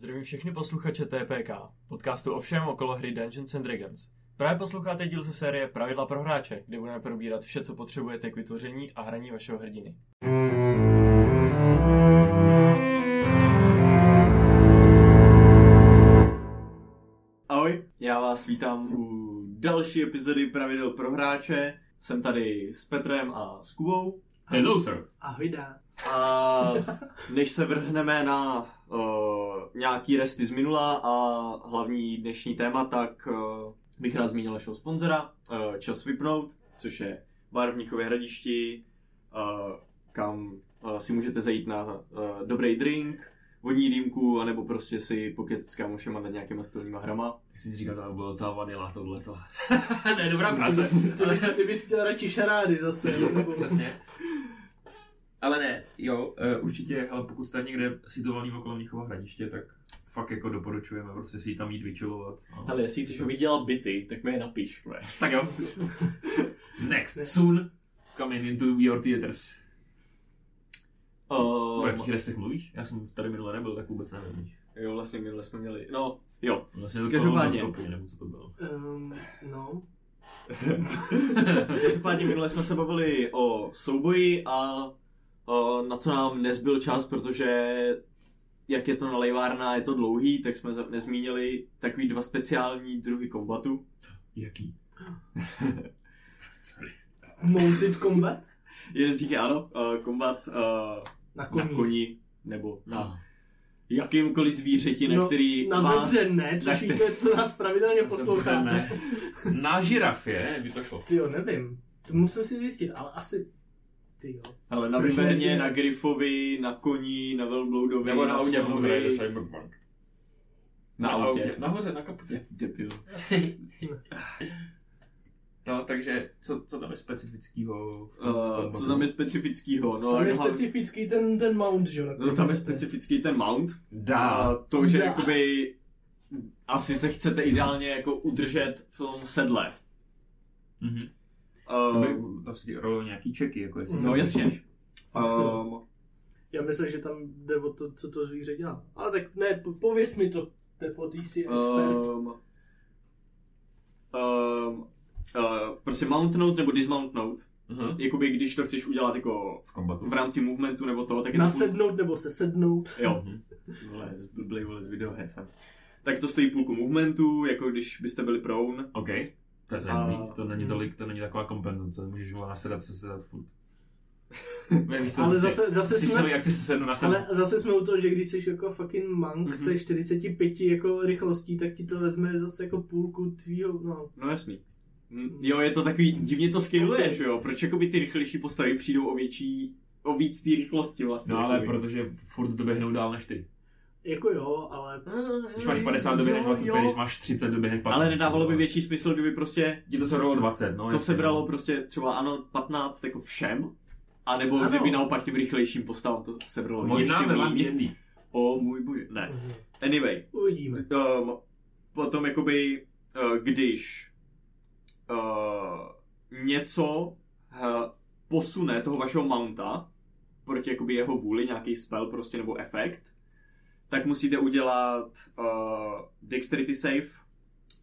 Zdravím všechny posluchače TPK, podcastu o všem okolo hry Dungeons and Dragons. Právě posloucháte díl ze série Pravidla pro hráče, kde budeme probírat vše, co potřebujete k vytvoření a hraní vašeho hrdiny. Ahoj, já vás vítám u další epizody Pravidel pro hráče. Jsem tady s Petrem a s Kubou. Hello, sir. Ahoj, dá. A než se vrhneme na uh, nějaký resty z minula a hlavní dnešní téma, tak uh, bych rád zmínil našeho sponzora, uh, Čas vypnout, což je bar v Mnichově hradišti, uh, kam uh, si můžete zajít na uh, dobrý drink, vodní dýmku, anebo prostě si pokecat s kámošema nad nějakýma stolníma hrama. Jak jsi říkal, to bylo docela vanila tohleto. ne, dobrá práce. Ty bys, ty bys chtěl radši šarády zase. nebo- Přesně. Ale ne, jo, uh, určitě, ale pokud jste někde situovaný okolo Mnichova hradiště, tak fakt jako doporučujeme prostě si tam jít vyčilovat. No. Ale jestli chceš vydělat byty, tak mi je napiš. vole. Tak jo. Next, soon coming into your theaters. O Uh, jakých restech mluvíš? Já jsem tady minule nebyl, tak vůbec nevím. jo, vlastně minule jsme měli, no, jo. Vlastně to Každopádně. nebo co to bylo. Um, no. Každopádně minule jsme se bavili o souboji a o, na co nám nezbyl čas, protože jak je to nalejvárna, je to dlouhý, tak jsme nezmínili takový dva speciální druhy kombatu. Jaký? Sorry. Mounted combat? Jeden z nich je ano, uh, kombat uh, Na na koni. koni, nebo na No. jakýmkoliv zvířeti, na který na vás... zebře ne, na což který- víte, co nás pravidelně posloucháte. Na žirafě by to šlo. Ty jo, nevím. To musím si zjistit, ale asi... Ty jo. Ale na Vyverně, nezdě- na Grifovi, na koni, na Velbloudovi, Nebo na autě, pokud hrajete Cyberpunk. na autě. Nahoře, na kapuci. Debil. No, takže co, co tam je specifického? Uh, kombatu? co tam je specifického? No, Tam je hlavně- specifický ten, ten mount, že jo? no, tam je specifický ten mount. Dá. A to, že Dá. jakoby asi se chcete ideálně jako udržet v tom sedle. Mhm. To by tam si rolou nějaký čeky, jako jestli No, jasně. um, Já myslím, že tam jde o to, co to zvíře dělá. Ale tak ne, po- pověz mi to, Pepo, ty jsi expert. um, um, uh, prostě mountnout nebo dismountnout. Mhm. Jakoby když to chceš udělat jako V kombatu. v rámci movementu nebo toho, tak je to Nasednout nebo se sednout. Jo, Mhm. vole, zblblej, vole, z videoher jsem. Tak to stojí půlku movementu, jako když byste byli prone. OK, to je zajímavý. A- To není tolik, to není taková kompenzace, můžeš vole nasedat se sedat furt. Víš Ale prostě zase- zase jsi jsme- jak si se na sebe. Ale zase jsme u toho, že když jsi jako fucking monk Mhm. se 45 jako rychlostí, tak ti to vezme zase jako půlku tvýho, no. No jasný. Mm, Jo, je to takový, divně to scaluje, Ok. že jo? Proč jakoby ty rychlejší postavy přijdou o větší, o víc té rychlosti vlastně. No ale jakoby. protože furt doběhnou dál než ty. Jako jo, ale Když máš 50 doběhneš 25, když máš 30 doběhneš 15. Ale nedávalo by větší smysl, kdyby prostě Ti to sebralo 20, no. to jasně, sebralo no. prostě třeba ano 15 jako všem, a nebo Ano. kdyby naopak těm rychlejším postavám to sebralo Možná ještě méně. O můj bože, ne. Mhm. Anyway, uvidíme. um, potom jakoby, uh, když uh, něco uh, posune toho vašeho mounta proti jakoby jeho vůli, nějaký spell prostě nebo efekt, tak musíte udělat uh, dexterity save,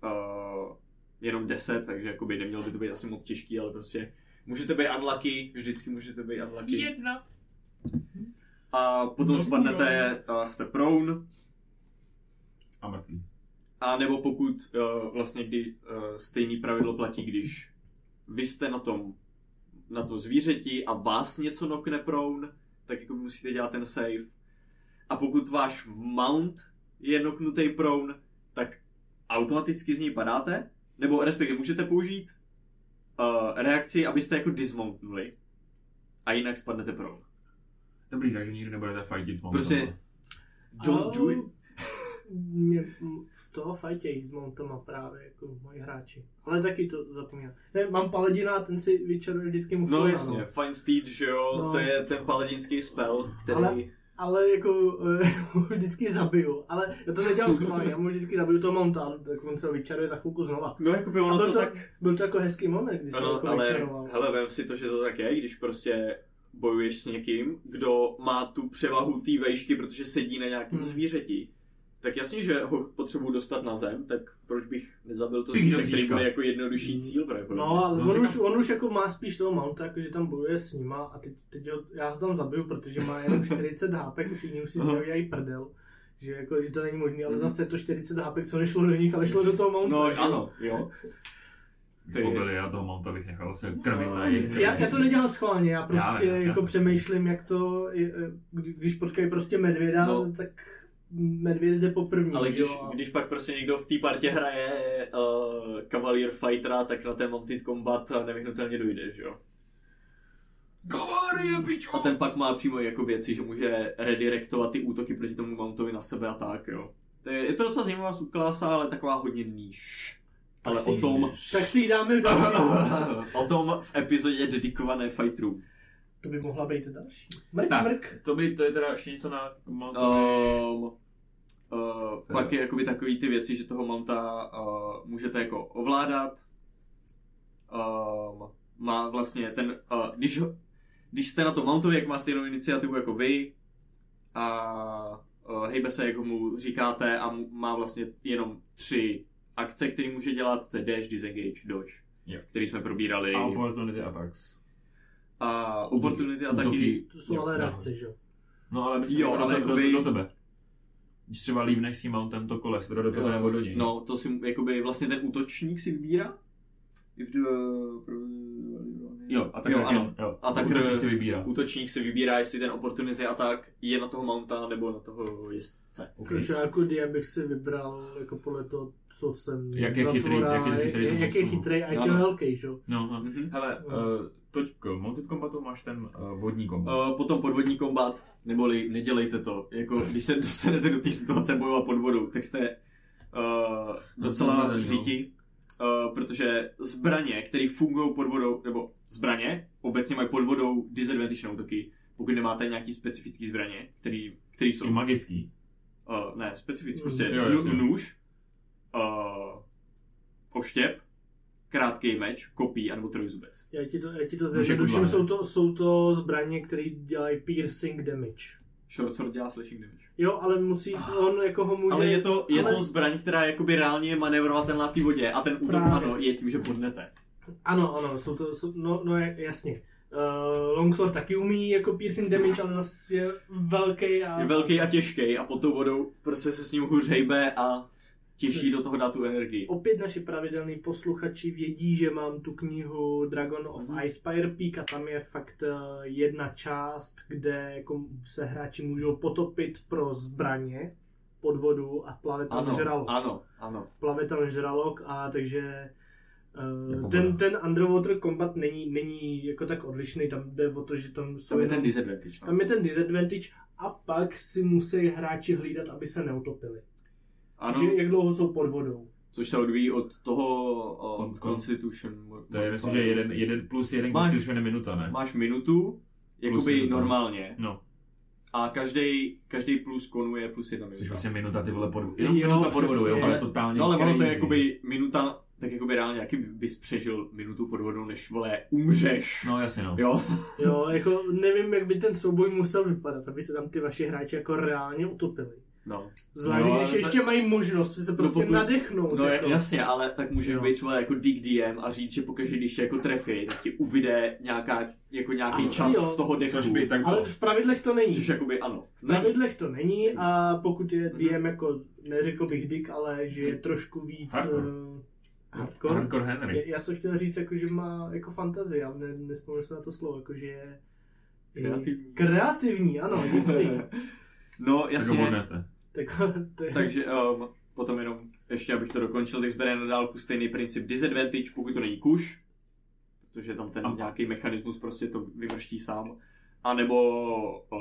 uh, jenom 10, takže jakoby nemělo by to být asi moc těžký, ale prostě můžete být unlucky, vždycky můžete být unlucky. Jedna. A potom No, spadnete, uh, jste prone, A mrtvý. A nebo pokud uh, vlastně kdy uh, stejný pravidlo platí, když vy jste na tom na to zvířeti a vás něco nokne prone, tak jako musíte dělat ten save. A pokud váš mount je noknutý prone, tak automaticky z něj padáte, nebo respektive můžete použít uh, reakci, abyste jako dismountnuli. A jinak spadnete prone. Dobrý, takže nikdy nebudete fightit s. Prostě don't do it. Mě v toho fajtějí s mountama právě jako moji hráči. Ale taky to zapomněl. Ne, mám paladina, ten si vyčaruje vždycky mu No jasně, Fine Steed, že jo, No. to je ten paladinský spell, který... Ale- Ale jako eh, vždycky zabiju. Ale já to nedělám schválně, já mu vždycky zabiju toho mounta, tak on se vyčaruje za chvilku znova. No jako by ono byl to, to, tak... byl to jako hezký moment, kdy se Ano, jako ale vyčaroval. hele, vem si to, že to tak je, když prostě bojuješ s někým, kdo má tu převahu té vejšky, protože sedí na nějakém Hmm. zvířeti, Tak jasně, že ho potřebuji dostat na zem, tak proč bych nezabil to zvíře, který bude jako jednodušší cíl pravděpodobně. No, ale No, on, už, on už jako má spíš toho mounta, jakože tam bojuje s nima a teď, teď ho, já ho tam zabiju, protože má jenom 40 HP, všichni už si z něho dělají prdel. Že, jako, že to není možné, ale Mhm. zase je to 40 HP, co nešlo do nich, ale šlo do toho mounta. No, že? ano, jo. Ty pobili, já toho Mounta bych nechal se krmit. No, Já, já to nedělám schválně, já prostě Já, jasně, jako jasně. přemýšlím, jak to, je, kdy- když potkají prostě medvěda, No. tak medvěd jde po první, Ale když, jo, když pak prostě někdo v té partě hraje uh, Cavalier Fightera, tak na ten Mounted Combat nevyhnutelně dojde, že jo. Kavarie, pičo! A ten pak má přímo jako věci, že může redirektovat ty útoky proti tomu Mountovi na sebe a tak, jo. To je, je to docela zajímavá subklasa, ale taková hodně níž. Ale si- o tom, Tak si ji dáme další. o tom v epizodě dedikované fighterů. To by mohla být další. Mrk, Tak. mrk. To by, to je teda ještě něco na Mountovi. Um, uh, pak je jakoby takový ty věci, že toho mounta uh, můžete jako ovládat. Um, má vlastně ten, uh, když, ho- když jste na tom mountovi, jak má stejnou iniciativu jako vy a uh, hejbe se, jak mu říkáte a má vlastně jenom tři akce, které může dělat, to je dash, disengage, dodge, Jo. který jsme probírali. A opportunity attacks. A opportunity a taky... To jsou ale jo. reakce, že jo. No ale myslím, Jo, do, ale jakoby- do, do, tebe. Když třeba líbneš s tím mountem to koles, teda do tebe nebo do něj. No, to si jakoby vlastně ten útočník si vybírá. If the... Jo, a tak jo, jak ano. jen- jo. A tak Útočník si vybírá. Útočník si vybírá, jestli ten opportunity attack je na toho mounta nebo na toho jezdce. Okay. Což já jako DM bych si vybral jako podle toho, co jsem Jak je chytrý- jak je chytrý jak je monstrum. chytrý a jak je velký, že jo. No, no. Mhm. Hele, uh, toť k Mounted Combatu máš ten uh, vodní kombat. Uh, potom podvodní kombat, neboli nedělejte to. Jako, když se dostanete do té situace bojovat pod vodou, tak jste uh, docela v říti, uh, protože zbraně, které fungují pod vodou, nebo zbraně obecně mají pod vodou disadvantage na útoky, pokud nemáte nějaký specifický zbraně, který, který jsou I magický. Uh, ne, specificky, prostě Jo, nůž, uh, oštěp, krátký meč, kopí anebo trojzubec. Já ti to, já ti to je zjednoduším, kudla, jsou to, jsou to zbraně, které dělají piercing damage. Short sword dělá slashing damage. Jo, ale musí, on jako ho může... Ale je to, je ale- to zbraň, která je jakoby reálně manévrovatelná v té vodě a ten útok Právě. ano, je tím, že podnete. Ano, ano, jsou to, jsou, no, no je- jasně. Uh, Longsword taky umí jako piercing damage, ale zase je velký a... Je velký a těžký a pod tou vodou prostě se s ním hůř hejbe a těžší Což- do toho dát tu energii. Opět naši pravidelní posluchači vědí, že mám tu knihu Dragon of Mhm. Icefire Peak a tam je fakt eh, jedna část, kde jako se hráči můžou potopit pro zbraně pod vodu a plave tam Ano, žralok. ano, ano. Plave tam žralok a takže uh, pohoda. ten, ten underwater combat není, není jako tak odlišný, tam jde o to, že tam jsou Tam je ten disadvantage. No. tam je ten disadvantage a pak si musí hráči hlídat, aby se neutopili. Ano, Že jak dlouho jsou pod vodou. což se odvíjí od toho uh, Constitution. To je, myslím, že jeden, jeden plus jeden Máš- Constitution je minuta, ne? Máš minutu, jakoby minutu. normálně, No, a každý, každý plus konu je plus jedna minuta. což vlastně minuta ty vole pod Jenom Jo, minuta pod vodou, jo, ale totálně No ale ono to je jakoby minuta, tak jakoby reálně, jaký bys přežil minutu pod vodou, než vole umřeš. No jasně no. Jo, Jo, jako nevím, jak by ten souboj musel vypadat, aby se tam ty vaši hráči jako reálně utopili. No. Zvlášť, Jo, ale když ještě mají možnost se prostě pokud- nadechnout. No jako. jasně, ale tak můžeš Jo. být třeba jako Dick DM a říct, že pokaždé, když tě jako trefí, tak ti ubyde nějaká, jako nějaký Asi čas jo. z toho deku. Což by tak Ale No. v pravidlech to není. Což jakoby ano. V pravidlech to není a pokud je Mhm. DM jako, neřekl bych Dick, ale že je trošku víc Hardcore. uh, hardcore. Hardcore Henry. Já, já jsem chtěl říct, jako, že má jako fantazii, ale ne, nespomenu se na to slovo, jako, že je Kreativní. Kreativní, ano, děkuji. No Tak ho jasně. Tak to je... takže um, potom jenom, ještě abych to dokončil, tak zbere na dálku stejný princip disadvantage, pokud to není kuš, protože tam ten nějaký mechanismus prostě to vyvrští sám, a nebo uh,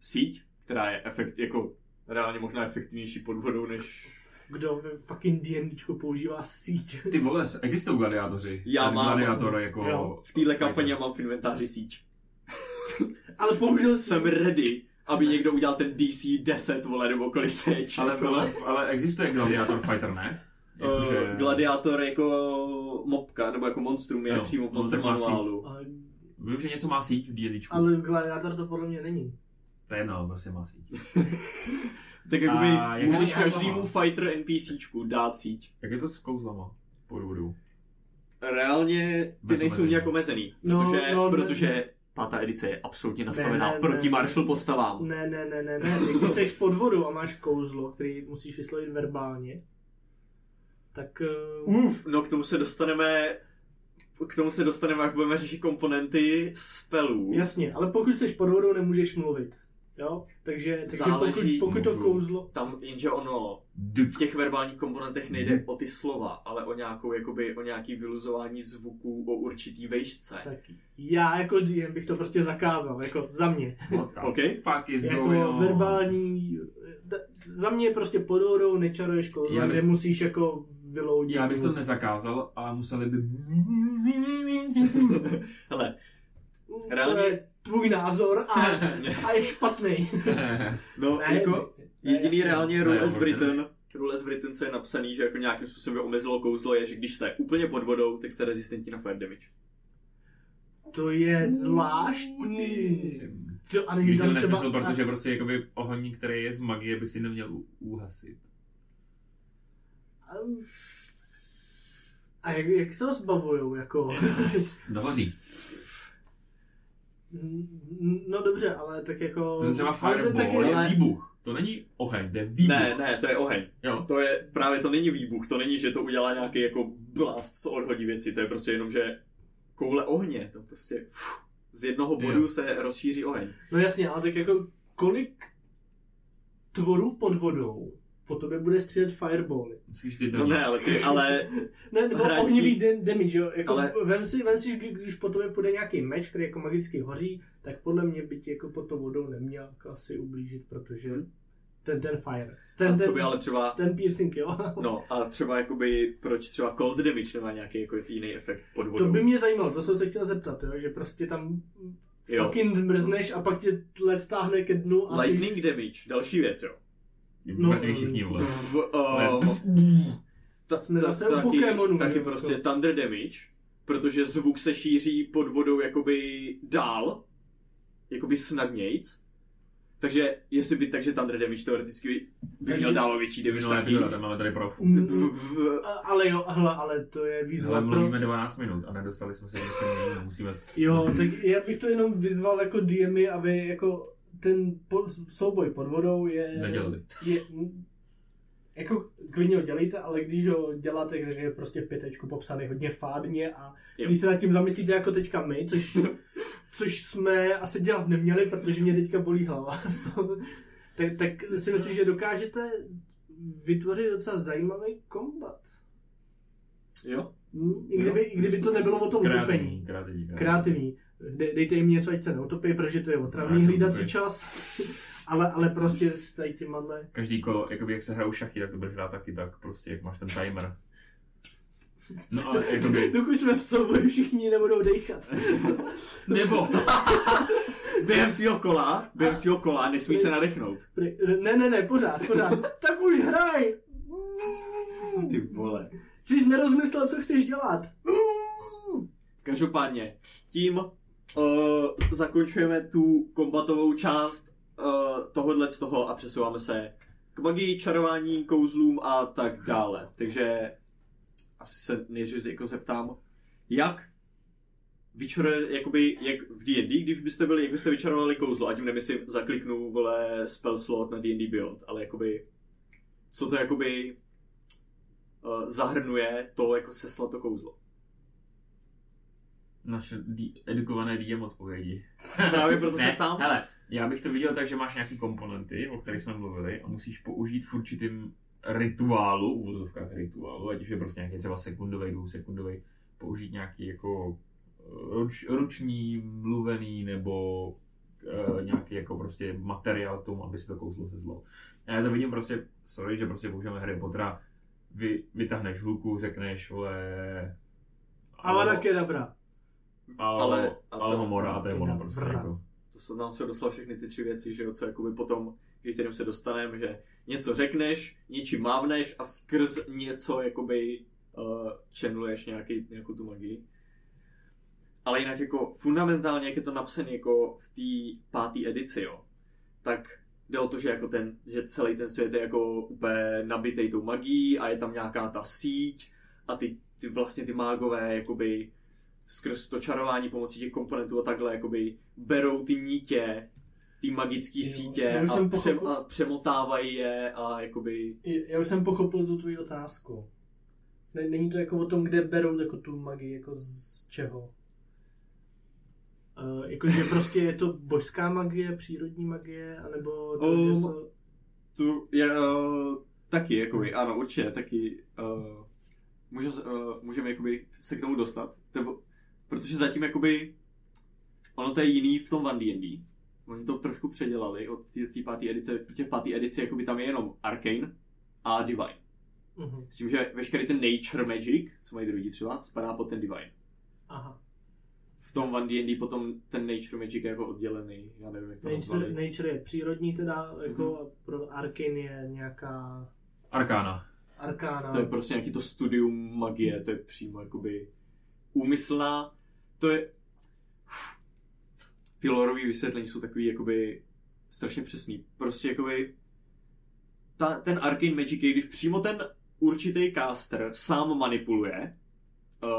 síť, která je efekt, jako reálně možná efektivnější pod vodou, než Kdo ve fucking D&Dčku používá síť? Ty vole, existují gladiátoři. Já Ten mám. Gladiátor jako... Jo. v téhle kampani já mám v inventáři síť. Ale použil. Jsem ready, aby někdo udělal ten DC 10, vole, nebo kolik to je ček, Ale, ale, ale existuje gladiátor fighter, ne? Jakože... Uh, gladiátor jako mobka, nebo jako monstrum je Jo, přímo v no, síť. manuálu. Ale, Vím, že něco má síť v D&Dčku. ale gladiátor to podle mě není. To je jedno, prostě má síť. Tak jakoby A jak můžeš každému fighter NPCčku dát síť. Jak je to s kouzlama podvodů? Reálně ty Bez nejsou omezení. nějak omezený, No, protože, no, ne, protože ne. Pátá edice je absolutně nastavená ne, proti ne, martial ne. postavám. Ne, ne, ne, ne, ne. Když jsi pod vodou a máš kouzlo, který musíš vyslovit verbálně, tak... Uh, Uf, no k tomu se dostaneme k tomu se dostaneme, až budeme řešit komponenty spelů. jasně, ale pokud jsi pod vodou, nemůžeš mluvit. Jo? Takže, takže pokud, Záleží, pokud to můžu. kouzlo... Tam, jenže ono. V těch verbálních komponentech nejde o ty slova, ale o nějakou, jakoby, o nějaký vyluzování zvuků o určitý vejšce. Tak já jako DM bych to prostě zakázal, jako za mě. What the OK? fuck is jako going on? verbální... da- Za mě prostě pod vodou nečaruješ kouzlo, Já bych- kde musíš jako vyloudit Já bych to zvuk. nezakázal, ale museli by... Hele, To reálně- je tvůj názor a, a je špatný. no Ne, jako jediný reálně rules vůbec written, rules written, co je napsaný, že jako nějakým způsobem omezilo kouzlo, je, že když jste úplně pod vodou, tak jste rezistentní na fire damage. To je zvláštní. To, a není Když to tam nesmysl, třeba... protože prostě jakoby oheň, který je z magie, by si neměl uhasit. A, a jak, jak se ho zbavujou, jako... Dohoří. no dobře, ale tak jako... Protože třeba ale to fireball taky- je Ale- výbuch. To není oheň, to je výbuch. Ne, ne, to je oheň. Jo. To je, právě to není výbuch, to není, že to udělá nějaký jako blast, co odhodí věci, to je prostě jenom, že koule ohně, to prostě uf, z jednoho bodu Jo. se rozšíří oheň. No jasně, ale tak jako kolik tvorů pod vodou po tobě bude střílet firebally? Musíš ty No ne, ale ty, ale Ne, nebo Hráčský- ohnivý da- damage, jo? Jako, Ale- vem, si, vem si, kdy- když po tobě půjde nějaký meč, který jako magicky hoří, tak podle mě by ti jako pod tou vodou neměl jako asi ublížit, protože ten, ten fire. Ten, a ten, co by ale třeba, ten piercing, jo? no a třeba jakoby, proč třeba cold damage nemá nějaký jako jiný efekt pod vodou. To by mě zajímalo, to jsem se chtěl zeptat, jo? že prostě tam Jo. fucking zmrzneš a pak tě let stáhne ke dnu a jsi... Lightning damage, další věc, jo. No, Mrtví všichni, vole. V, uh, ta, Jsme ta, zase u taky, Pokémonů, taky prostě jako. thunder damage, protože zvuk se šíří pod vodou jakoby dál, jakoby snadnějc. Takže jestli by, takže thunder damage teoreticky by Takže- měl dávat větší damage Minulé taky. epizoda, tam máme tady profu. Mm, ale jo, hele, ale to je výzva Ale pro... mluvíme 12 minut a nedostali jsme se jinému. Musíme... Jo, tak já bych to jenom vyzval jako DMy, aby jako ten po, souboj pod vodou je... Nedělali. Je, jako klidně ho dělejte, ale když ho děláte, tak je prostě v pětečku popsaný hodně fádně a Jo. když se nad tím zamyslíte jako teďka my, což, což jsme asi dělat neměli, protože mě teďka bolí hlava z toho, tak, tak si myslím, že dokážete vytvořit docela zajímavý kombat. Jo? Hm? I, kdyby, I kdyby to nebylo o tom utopení. Kreativní, kreativní. Kreativní. De, dejte jim něco, ať se neutopí, protože to je otravný hlídací čas. ale, ale prostě s tady těmadle... Každý kolo, jakoby jak se hrajou šachy, tak to budeš hrát taky tak, prostě jak máš ten timer. No a jakoby, Dokud jsme v souboji, všichni nebudou dechat. nebo, Během svého kola, během svého kola nesmí se nadechnout. Ne, ne, ne, pořád, pořád. tak už hraj! Ty vole. Jsi jsi nerozmyslel, co chceš dělat. Každopádně, tím uh, zakončujeme tu kombatovou část uh, tohohle z toho a přesouváme se k magii, čarování, kouzlům a tak dále. Takže asi se nejdřív jako zeptám, jak vyčaruje, jakoby, jak v D&D, když byste byli, jak byste vyčarovali kouzlo, a tím nemyslím, zakliknu, vole, spell slot na D&D Beyond, ale jakoby, co to jakoby uh, zahrnuje to, jako seslat to kouzlo. Naše D- edukované DM odpovědi. Právě proto se Ne, ptám. hele, já bych to viděl tak, že máš nějaký komponenty, o kterých jsme mluvili, a musíš použít v určitým rituálu, v úvodovkách rituálu, ať už je prostě nějaký třeba sekundový, dvousekundový, použít nějaký jako eh, ruč, ruční, mluvený nebo uh, nějaký jako prostě materiál k tomu, aby si to kouzlo sezlo. A já to vidím prostě, sorry, že prostě používáme Harry Pottera, vy, vytáhneš hulku, řekneš, vole... Avada Kedavra. Ale, Ale- a to- ale Homora a to je ono prostě jako. To se nám se doslal všechny ty tři věci, že jo, co jakoby potom, k kterým se dostaneme, že něco řekneš, něčím mávneš a skrz něco jakoby uh, channeluješ nějaký, nějakou tu magii. Ale jinak jako fundamentálně, jak je to napsané jako v té páté edici, jo, tak jde o to, že, jako ten, že celý ten svět je jako úplně nabitej tou magií a je tam nějaká ta síť a ty, ty vlastně ty mágové jakoby skrz to čarování pomocí těch komponentů a takhle jakoby berou ty nítě, ty magické sítě a, jsem přem, pochopil. a přemotávají je a jakoby Já už jsem pochopil tu tvoji otázku. Ne- Není to jako o tom, kde berou jako tu magii, jako z čeho? Uh, jakože prostě je to božská magie, přírodní magie, anebo to, Um, jsou... tu, je, uh, taky, jakoby, ano, určitě, taky uh, můžeme, uh, můžeme jakoby se k tomu dostat, nebo, protože zatím jakoby ono to je jiný v tom One D&D. Oni to trošku předělali od té páté edice, protože v páté edici jakoby tam je jenom Arcane a Divine. Uh-huh. S tím, že veškerý ten Nature Magic, co mají druidi třeba, spadá pod ten Divine. Aha. V tom One D&D potom ten Nature Magic je jako oddělený, já nevím, jak to Nature, nazvali. nature je přírodní teda, jako a pro Arkin je nějaká Arkána. arkána. To je prostě nějaký to studium magie, to je přímo jakoby úmyslná, to je... Ty loreové vysvětlení jsou takový jakoby strašně přesný. Prostě jakoby ta, ten Arcane Magic když přímo ten určitý caster sám manipuluje uh,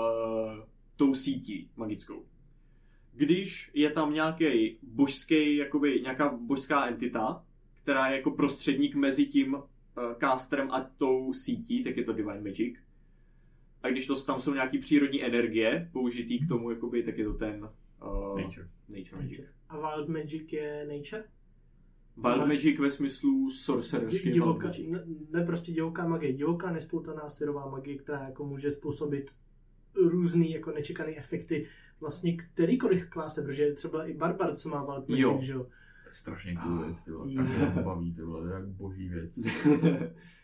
tou sítí magickou. Když je tam nějaký božský, jakoby nějaká božská entita, která je jako prostředník mezi tím uh, casterem a tou sítí, tak je to Divine Magic. A když to tam jsou nějaký přírodní energie použitý k tomu, jakoby, tak je to ten uh, Nature. Nature Magic. Nature. A Wild Magic je nature? Wild Ale- Magic ve smyslu sorcererský Divoká, Magic. ne, ne, prostě divoká magie, divoká nespoutaná syrová magie, která jako může způsobit různý jako nečekaný efekty vlastně kterýkoliv kláse, protože třeba i Barbar, co má Wild Magic, Jo. že jo. To je strašně cool věc, ty vole. Tak mě baví, ty vole, to je jak boží věc.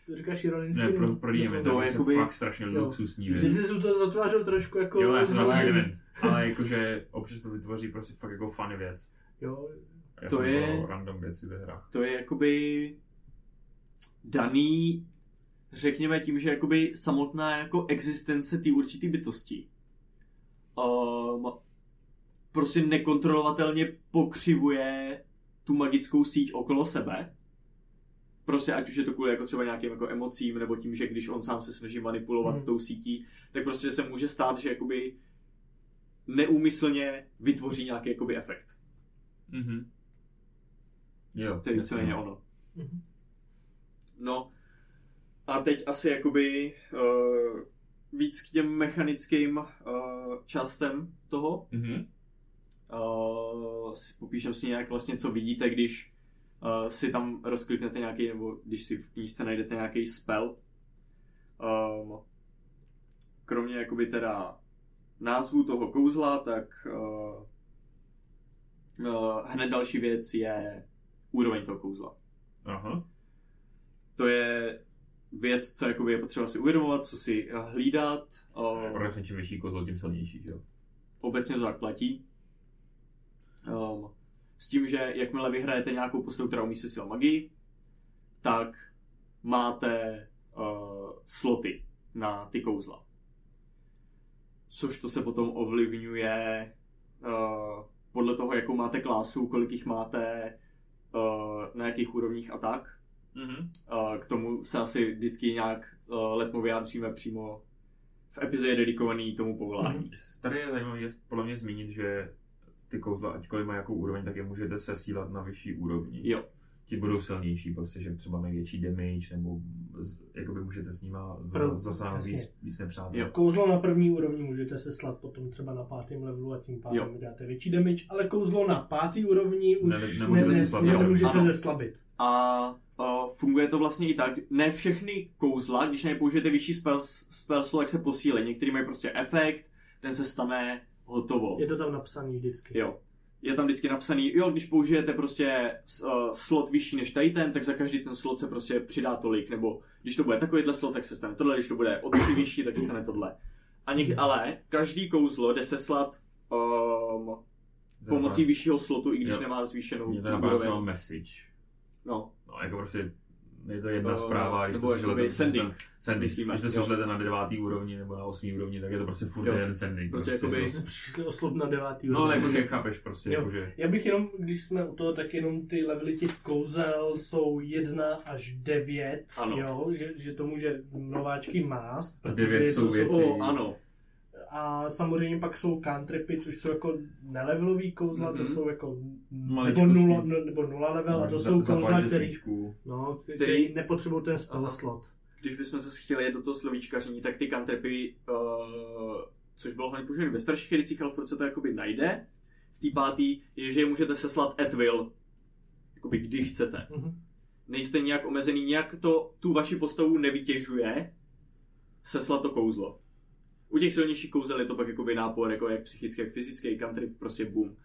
To říkáš ironicky? Ne, pro, pro Diamond, To to je jakoby- fakt strašně Jo. luxusní Že věc. jsi si to zatvářil trošku jako... Jo, já jsem. Diamond, ale jakože občas to vytvoří prostě fakt jako funny věc. Jo, Já To je... random věci ve hrách. to je jakoby daný, řekněme tím, že jakoby samotná jako existence té určité bytosti um, prostě nekontrolovatelně pokřivuje tu magickou síť okolo sebe. Prostě ať už je to kvůli jako třeba nějakým jako emocím, nebo tím, že když on sám se snaží manipulovat Hmm. tou sítí, tak prostě se může stát, že jakoby neúmyslně vytvoří nějaký jakoby efekt. Mhm. Jo, To je jasně. ono. Mhm. No a teď asi jakoby uh, víc k těm mechanickým uh, částem toho. Mhm. Uh, si- popíšem si nějak vlastně, co vidíte, když uh, si tam rozkliknete nějaký, nebo když si v knížce najdete nějaký spell. Um, kromě jakoby teda názvu toho kouzla, tak uh, uh, hned další věc je úroveň toho kouzla. Aha. To je věc, co jakoby je potřeba si uvědomovat, co si hlídat. Uh, Progresně čím vyšší kouzlo, tím silnější, že jo? obecně to tak platí. Um, s tím, že jakmile vyhrajete nějakou postavu, která umí se sila magii, tak máte uh, sloty na ty kouzla. Což to se potom ovlivňuje uh, podle toho, jakou máte klásu, kolik jich máte, uh, na jakých úrovních a tak. Mhm. Uh, k tomu se asi vždycky nějak uh, letmo vyjádříme přímo v epizodě dedikovaný tomu povolání. Tady je zajímavé je podle mě zmínit, že ty kouzla, ačkoliv mají jakou úroveň, tak je můžete sesílat na vyšší úrovni. Jo. Ti budou silnější, prostě, že třeba mají větší damage, nebo z, jakoby můžete s nima Pro- za- zasáhnout víc, víc nepřátel. Jo. Kouzlo na první úrovni můžete se slat potom třeba na pátém levelu a tím pádem Jo. dáte větší damage, ale kouzlo na pátý úrovni už Ne- ne, nemůžete ne, zeslabit. ne, nemůžete zeslabit. A uh, funguje to vlastně i tak, ne všechny kouzla, když na ně použijete vyšší spell, spell slot, tak se posílí. Některý mají prostě efekt, ten se stane hotovo. Je to tam napsaný vždycky. Jo. Je tam vždycky napsaný, jo, když použijete prostě uh, slot vyšší než tady ten, tak za každý ten slot se prostě přidá tolik, nebo když to bude takovýhle slot, tak se stane tohle, když to bude o tři vyšší, tak se stane tohle. A něk- ale každý kouzlo jde seslat um, pomocí vyššího slotu, i když Jo. nemá zvýšenou Mě to message. No, No, jako prostě je to jedna zpráva, když nebo to sešlete, sending. sending. Myslíme, Když to sešlete na devátý úrovni nebo na osmý úrovni, tak je to prostě furt Jo. jeden sending. Prostě Prostě, jakoby- to- Přišli oslob na devátý No ale úrovni. jakože chápeš prostě, Jo. jakože... Já bych jenom, když jsme u toho, tak jenom ty levely těch kouzel jsou 1 až 9, Ano. jo, že, že to může nováčky mást. A devět jsou věci- O, ano. A samozřejmě pak jsou cantripy, což jsou jako nelevelový kouzla, Mhm. to jsou jako nebo nula, no, nebo nula level, a to Máš jsou za- kouzla, který, no, který, Který- nepotřebují ten spell Aha. slot. Když bychom se chtěli jet do toho slovíčkaření, tak ty cantripy, uh, což bylo hlavně používané ve starších edicích, ale furt se to jakoby najde. V té pátý je, že je můžete seslat at will. Jakoby kdy chcete. Mhm. Nejste nějak omezený, nějak to tu vaši postavu nevytěžuje seslat to kouzlo. U těch silnějších kouzel je to pak jakoby nápor, jako jak psychický, jak fyzický, cantrip, prostě boom.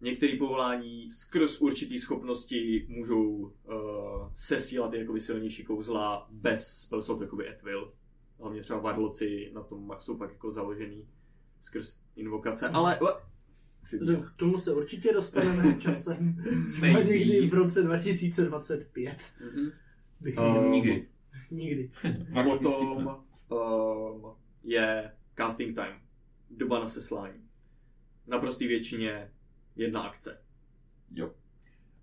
Některé povolání skrz určitý schopnosti můžou uh, sesílat i jakoby silnější kouzla bez spellslot jakoby at will. Hlavně třeba varloci na tom jsou pak jako založený skrz invokace, ale... K tomu se určitě dostaneme časem. Třeba někdy v roce 2025. Mhm. Bych Uh, měl. Nikdy. Nikdy. Potom um, je casting time. Doba na seslání. Na prostý většině jedna akce. Jo.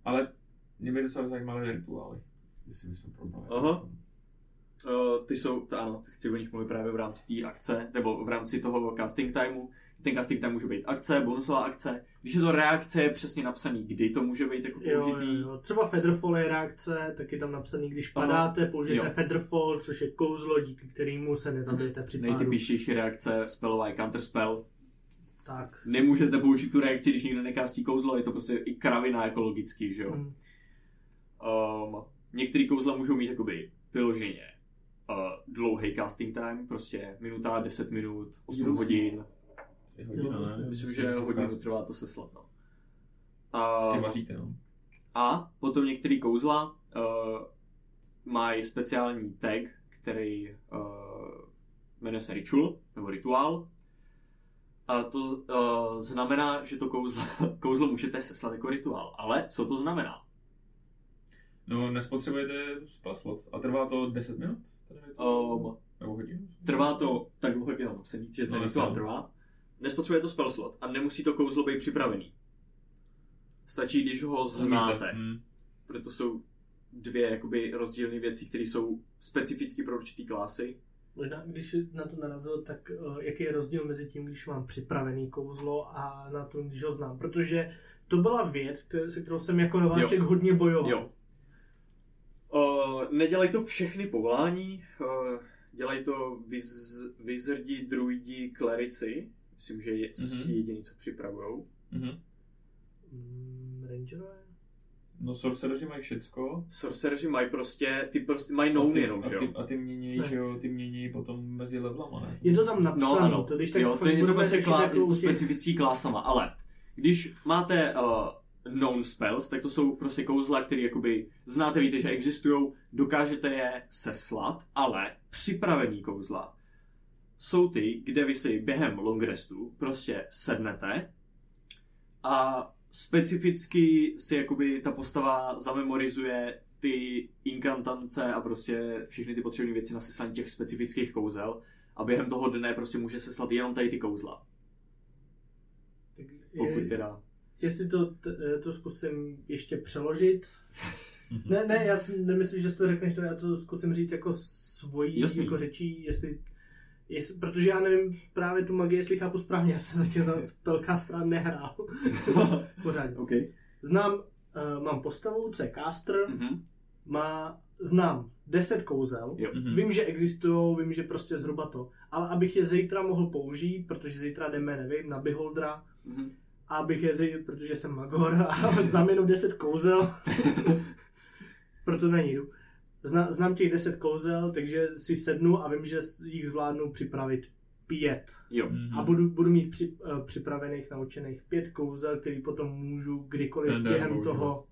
Ale mě by docela zajímaly rituály. Jestli bychom probrali. Aha. Uh, ty jsou, ano, chci o nich mluvit právě v rámci té akce, nebo v rámci toho casting timeu. Ten casting time může být akce, bonusová akce. Když je to reakce, je přesně napsaný, kdy to může být jako Jo, jo, použitý. jo. Třeba Featherfall je reakce, tak je tam napsaný, když padáte, použijete Jo. Featherfall, což je kouzlo, díky kterému se nezabijete při pádu. Nejtypičtější reakce spellová je counterspell. Tak. Nemůžete použít tu reakci, když někdo nekastí kouzlo, je to prostě i kravina jako že jo. Mm. Um, některé kouzla můžou mít jakoby vyloženě uh, dlouhý casting time, prostě minuta, 10 minut, 8 Jo, hodin. Je hodina, Jo, ne? Myslím, že hodinu trvá to seslat. No. A, Prostě vaříte, no. a potom některé kouzla uh, mají speciální tag, který uh, jmenuje se ritual, nebo rituál. A to uh, znamená, že to kouzlo, kouzlo můžete seslat jako rituál. Ale co to znamená? No, nespotřebujete spell slot. A trvá to 10 minut? Um, Nebo hodinu? Trvá to tak dlouho, jak je tam napsaný, že ten No, rituál trvá. Nespotřebuje to spell slot a nemusí to kouzlo být připravený. Stačí, když ho znáte. Hmm. Proto jsou dvě jakoby rozdílné věci, které jsou specificky pro určitý klasy. Možná, když jsi na to narazil, tak uh, jaký je rozdíl mezi tím, když mám připravený kouzlo a na tom, když ho znám? Protože to byla věc, se kterou jsem jako nováček Jo. hodně bojoval. Jo. Uh, nedělají to všechny povolání, uh, dělají to viz, wizardi, druidi, klerici. Myslím, že je Mhm. mm-hmm. jediný, co připravujou. Mhm. Mm, rangerové? No, sorcereři mají všecko. Sorcereři mají prostě, ty prostě mají ty, jenom, a že ty, jo? a ty mění, Ne. že jo, ty mění potom mezi levelama, ne? Je to tam napsané, No ano, to když tak jo, to je to prostě klá, jako je to specifický klásama, ale když máte uh, known spells, tak to jsou prostě kouzla, které jakoby znáte, víte, že existují, dokážete je seslat, ale připravený kouzla jsou ty, kde vy si během long restu prostě sednete a specificky si jakoby ta postava zamemorizuje ty inkantance a prostě všechny ty potřebné věci na seslání těch specifických kouzel a během toho dne prostě může seslat jenom tady ty kouzla. Tak Pokud je- teda... Jestli to, eh, to zkusím ještě přeložit. Ne, ne, já si nemyslím, že to řekneš, to já to zkusím říct jako svojí Jasný. jako řečí, jestli, jestli, protože já nevím právě tu magii, jestli chápu správně, já jsem zatím za spellcastera nehrál. Pořádně. OK. Znám, uh, mám postavu, co je caster, Mhm. má, znám 10 kouzel, Jo. Mhm. Vím, že existují, vím, že prostě zhruba to. Ale abych je zítra mohl použít, protože zítra jdeme, nevím, na Beholdra, Mhm. a abych je zítra, protože jsem Magor a znám jenom 10 kouzel, proto na ní jdu. Zna, znám těch 10 kouzel, takže si sednu a vím, že jich zvládnu připravit pět. Jo. Mhm. A budu, budu mít při, uh, připravených, naučených pět kouzel, který potom můžu kdykoliv Ten během používat. toho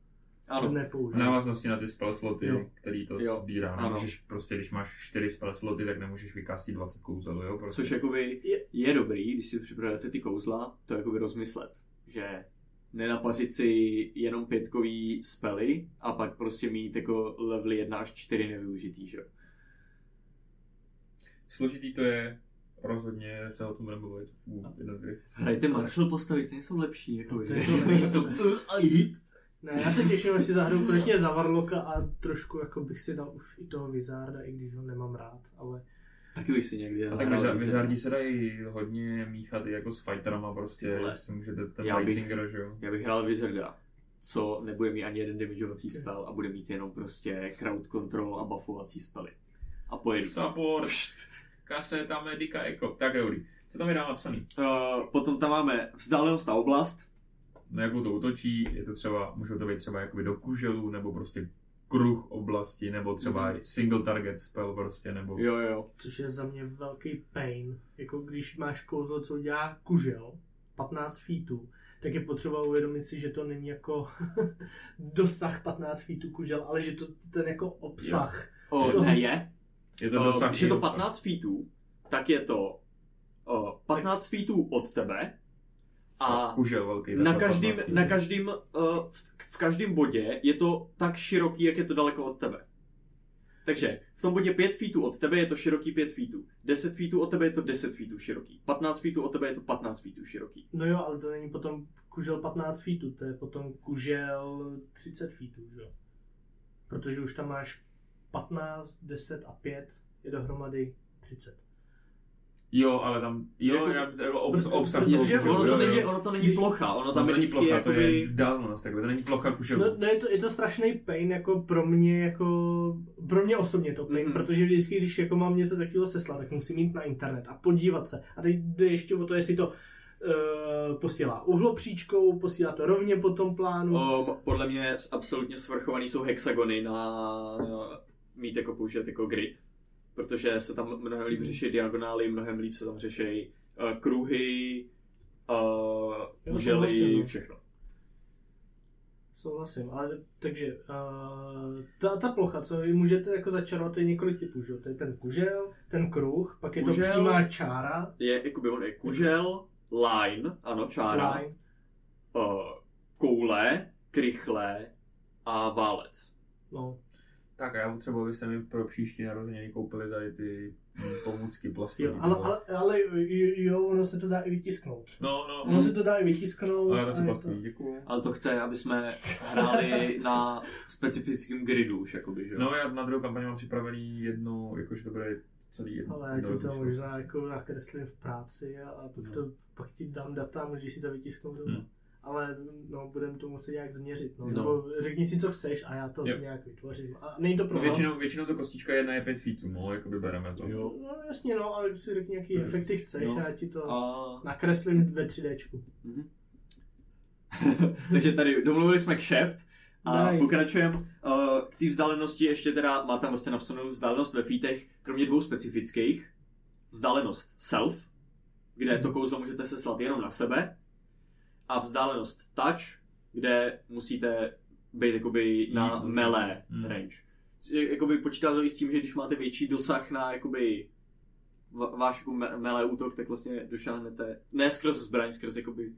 Ano. dne V použít. návaznosti na ty spell sloty, Jo. který to Jo. sbírá. Ano. Nemůžeš prostě, když máš 4 spell sloty, tak nemůžeš vykástit 20 kouzel, jo? Prostě. Což jakoby Je- je dobrý, když si připravujete ty kouzla, to jakoby rozmyslet, že nenapařit si jenom pětkový spely a pak prostě mít jako levely 1 až 4 nevyužitý, že? jo. Složitý to je, rozhodně se o tom budeme mluvit. Hrajte Marshall postavy, stejně jsou lepší, jako No, to je to jsou a. Ne, já se těším, až si zahraju konečně za Warlocka a trošku jako bych si dal už i toho Wizarda, i když ho nemám rád, ale Taky bych si někdy A tak. Wizardi se dají hodně míchat i jako s fighterama prostě, si můžete ten Já bych- že jo. Já bych hrál Wizarda, co nebude mít ani jeden damageovací spell a bude mít jenom prostě crowd control a buffovací spely. A pojedu. Support, kaseta, medika, eco. Tak jo, co tam je dál napsaný? Uh, potom tam máme vzdálenost a oblast. Na jakou to útočí, je to třeba, můžou to být třeba jakoby do kuželů, nebo prostě kruh oblasti, nebo třeba single target spell prostě, nebo... Jo, jo. což je za mě velký pain. Jako když máš kouzlo, co dělá kužel, 15 feetů, tak je potřeba uvědomit si, že to není jako dosah 15 feetů kužel, ale že to ten jako obsah. O, To- ne, je. Je to dosah. když je to i obsah. 15 feetů, tak je to uh, 15 feetů od tebe a Kužel velký. na každým, 15 na každým, uh, v, v každém bodě je to tak široký, jak je to daleko od tebe. Takže v tom bodě 5 feetů od tebe je to široký 5 feetů. 10 feetů od tebe je to 10 feetů široký. 15 feetů od tebe je to 15 feetů široký. No jo, ale to není potom kužel 15 feetů, to je potom kužel 30 feetů, že jo? Protože už tam máš 15, 10 a 5 je dohromady 30. Jo, ale tam, jo, Jako- já, to je obs, Proto- obsah protože toho kuželu, ono, to není, ono to není plocha, ono Tam to není plocha, to je jakoby... vzdálenost, takové, to není plocha kuželu. No, no je, to, je to strašný pain jako pro mě, jako pro mě osobně to pain, Mhm. mm-hmm. protože vždycky, když jako mám něco takového seslat, tak musím jít na internet a podívat se. A teď jde ještě o to, jestli to uh, posílá uhlopříčkou, posílá to rovně po tom plánu. Um, podle mě absolutně svrchovaný jsou hexagony na mít jako použít jako grid. Protože se tam mnohem líp řeší diagonály, mnohem líp se tam řeší uh, kruhy, uh, úžely, no. všechno. Souhlasím, ale takže uh, ta, ta plocha, co vy můžete jako začarovat, to je několik typů, že? To je ten kužel, ten kruh, pak je Kužel. to přímá čára, Je, jakoby on je kužel, line, ano, čára, line, uh, koule, krychle a válec. no. Tak já potřebuji, abyste mi pro příští narozeniny koupili tady ty pomůcky plastové. Jo, ale, ale, ale jo, ono se to dá i vytisknout. No, no, Ono se to dá i vytisknout. ale to si plastový, děkuju. Ale to chce, aby jsme hráli na specifickém gridu už, jakoby, že jo? No, já na druhou kampaň mám připravený jednu, jakože to bude celý jedno. Ale já ti to možná jako nakreslím v práci a, a pak, to, pak ti dám data, můžeš si to vytisknout doma. Hmm. Ale no, budeme to muset nějak změřit. No. No. Nebo řekni si, co chceš a já to Jo. nějak vytvořím. A není to No, problém. většinou, většinou to kostička jedna je 5 feetů, no, jakoby bereme to. Jo. No jasně, no, ale si řekni, jaký efekty chceš No. a já ti to A... nakreslím ve 3Dčku. Mhm. Takže tady domluvili jsme kšeft a Nice. pokračujeme. Uh, k té vzdálenosti ještě teda má tam prostě napsanou vzdálenost ve feetech, kromě dvou specifických. Vzdálenost self, kde to kouzlo můžete seslat jenom na sebe. A vzdálenost touch, kde musíte být jakoby na Mm, melee mm. range. Jakoby počítá to i s tím, že když máte větší dosah na jakoby váš jako me- melee útok, tak vlastně došáhnete, ne skrz zbraň, skrz jakoby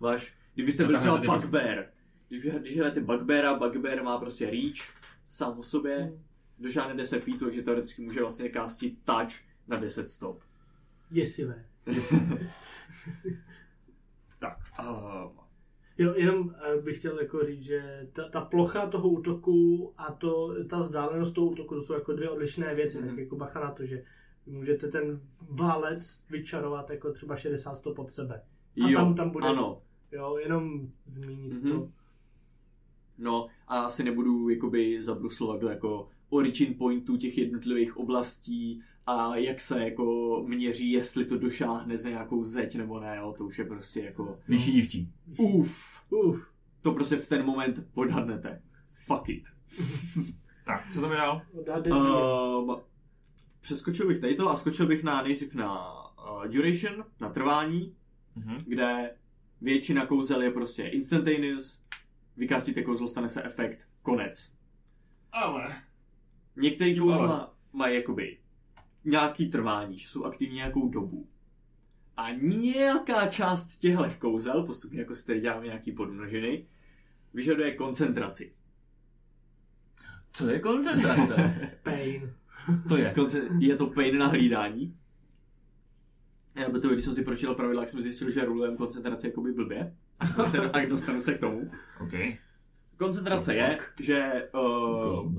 váš, kdybyste byli třeba Bugbear, když, když hrajete Bugbeara, Bugbear má prostě reach sám o sobě, došáhne 10 feet, takže teoreticky může vlastně castit touch na 10 stop. Děsivé. Tak. Um, Jo, jenom eh, bych chtěl jako říct, že ta, ta plocha toho útoku a to, ta vzdálenost toho útoku, to jsou jako dvě odlišné věci, mm. Mhm. tak jako bacha na to, že můžete ten válec vyčarovat jako třeba 60 stop od sebe. A jo, tam- tam bude- ano. Jo, jenom zmínit Mhm. to. No a asi nebudu jakoby zabruslovat do jako origin pointů těch jednotlivých oblastí a jak se jako měří, jestli to došáhne za nějakou zeď nebo ne, jo, to už je prostě jako Vyšší dívčí. uf, Uf, to prostě v ten moment odhadnete. Fuck it. Tak, co tam je dál? Um, přeskočil bych tady to a skočil bych na nejdřív na uh, duration, na trvání, Mhm. kde většina kouzel je prostě instantaneous, vykastíte kouzlo, stane se efekt, konec. Ale. Některé kouzla mají jakoby nějaký trvání, že jsou aktivní nějakou dobu. A nějaká část těchto kouzel, postupně jako si tady děláme nějaký podmnožiny, vyžaduje koncentraci. Co je koncentrace? Pain. to je. Koncent- je to pain na hlídání. Já by to, když jsem si pročítal pravidla, tak jsem zjistil, že rulujeme koncentraci jakoby blbě. A se- A dostanu se k tomu. OK. Koncentrace je, že uh.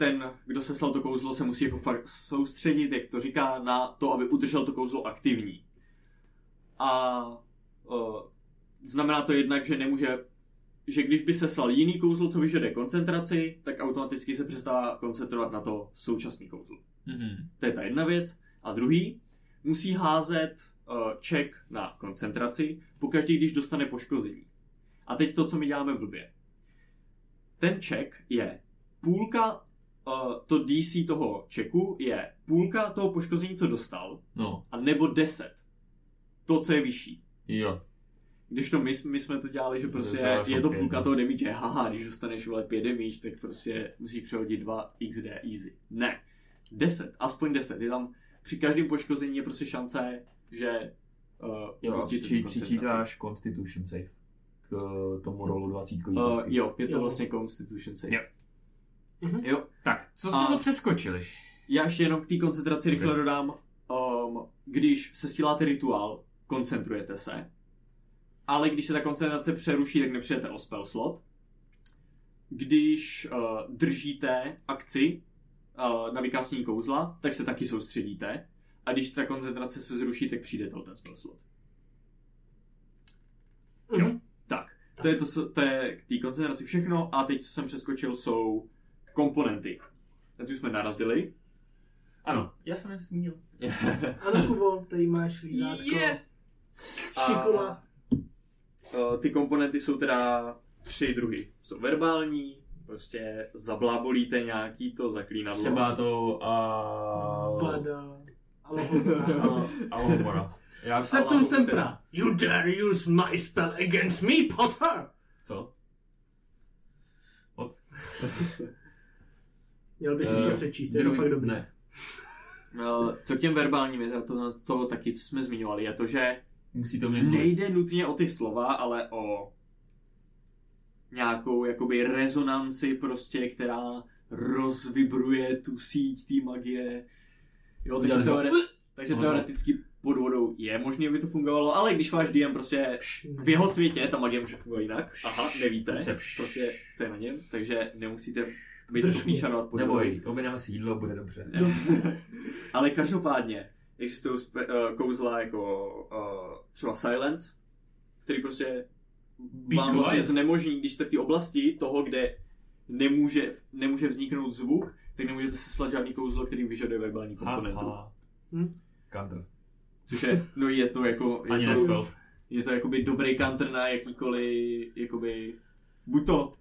Ten, kdo se slal to kouzlo, se musí jako fakt soustředit, jak to říká, na to, aby udržel to kouzlo aktivní. A uh, znamená to jednak, že nemůže, že když by se slal jiný kouzlo, co vyžaduje koncentraci, tak automaticky se přestává koncentrovat na to současný kouzlo. Mhm. To je ta jedna věc. A druhý, musí házet uh, check na koncentraci, pokaždý, když dostane poškození. A teď to, co my děláme blbě. Ten check je půlka, uh, to DC toho checku je půlka toho poškození, co dostal, No, a nebo 10. To, co je vyšší. jo. Když to my, my jsme to dělali, že prostě Dosáváš je to půlka no. toho damage, haha, když dostaneš vole 5 damage, tak prostě musíš přehodit 2 XD easy. Ne. 10, aspoň 10. Je tam při každém poškození je prostě šance, že uh, Jo, tu koncentraci. přičítáš Constitution save k uh, tomu rolu 20 Uh, jo, je to Jo. vlastně Constitution save. Jo. Mhm. jo. Tak, co jsme A- to přeskočili? Já ještě jenom k té koncentraci rychle Ok. dodám. Um, když se stíláte rituál, koncentrujete se. Ale když se ta koncentrace přeruší, tak nepřijete o spell slot. Když uh, držíte akci uh, na vykásnění kouzla, tak se taky soustředíte. A když ta koncentrace se zruší, tak přijdete o ten spell slot. Mhm. Tak, to je, to, to je k té koncentraci všechno. A teď, co jsem přeskočil, jsou komponenty. Na tu jsme narazili. Ano, já jsem je zmínil. Ano, Kubo, tady máš lízátko. Yes. Šikula. Uh, ty komponenty jsou teda tři druhy. Jsou verbální, prostě zablábolíte nějaký to zaklínadlo. Třeba to a... Vada. Alohomora. A. Já... Septum Alahu, Sempra. You dare use my spell against me, Potter! Co? Od? Měl bys si Eh, to přečíst, je to fakt dobrý. Ne. Uh, co k těm verbálním je, to, to taky, co jsme zmiňovali, je to, že Musí to mít nejde nutně o ty slova, ale o nějakou jakoby rezonanci prostě, která rozvibruje tu síť té magie. Jo, takže, teore- takže teoreticky pod vodou je možné, aby to fungovalo, ale když váš DM prostě v jeho světě ta magie může fungovat jinak. Aha, nevíte. Prostě to je na něm, takže nemusíte Drž mě. vodou. Neboj, objednáme si jídlo, bude dobře. Dobře. Ale každopádně existují spe- uh, kouzla jako uh, třeba Silence, který prostě Be vám vlastně quiet. znemožní, když jste v té oblasti toho, kde nemůže, nemůže vzniknout zvuk, tak nemůžete seslat žádný kouzlo, který vyžaduje verbální komponentu. Ha, Hm? Counter. Což je, no je to jako, Ani je to, nespel. je to jakoby dobrý counter na jakýkoliv, jakoby, buď to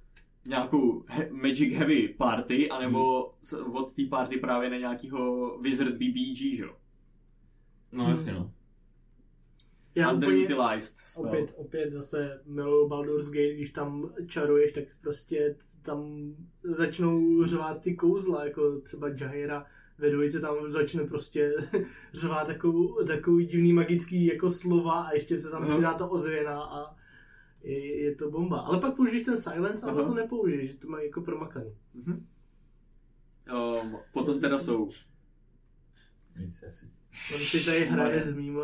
nějakou he- Magic Heavy party, anebo s- od té party právě na nějakýho Wizard BBG, že jo? No jasně no. Já úplně, Underutilized spell. opět, opět zase miluju Baldur's Gate, když tam čaruješ, tak prostě tam začnou řvát ty kouzla, jako třeba Jaira ve dvojice tam začne prostě řvát takovou, takový divný magický jako slova a ještě se tam Aha. přidá to ozvěna a je, je to bomba. Ale pak použiješ ten silence a Aha. to nepoužiješ, že to mají jako promakaný. Mhm. Um, potom teda jsou Nic asi. On si tady hraje s mýma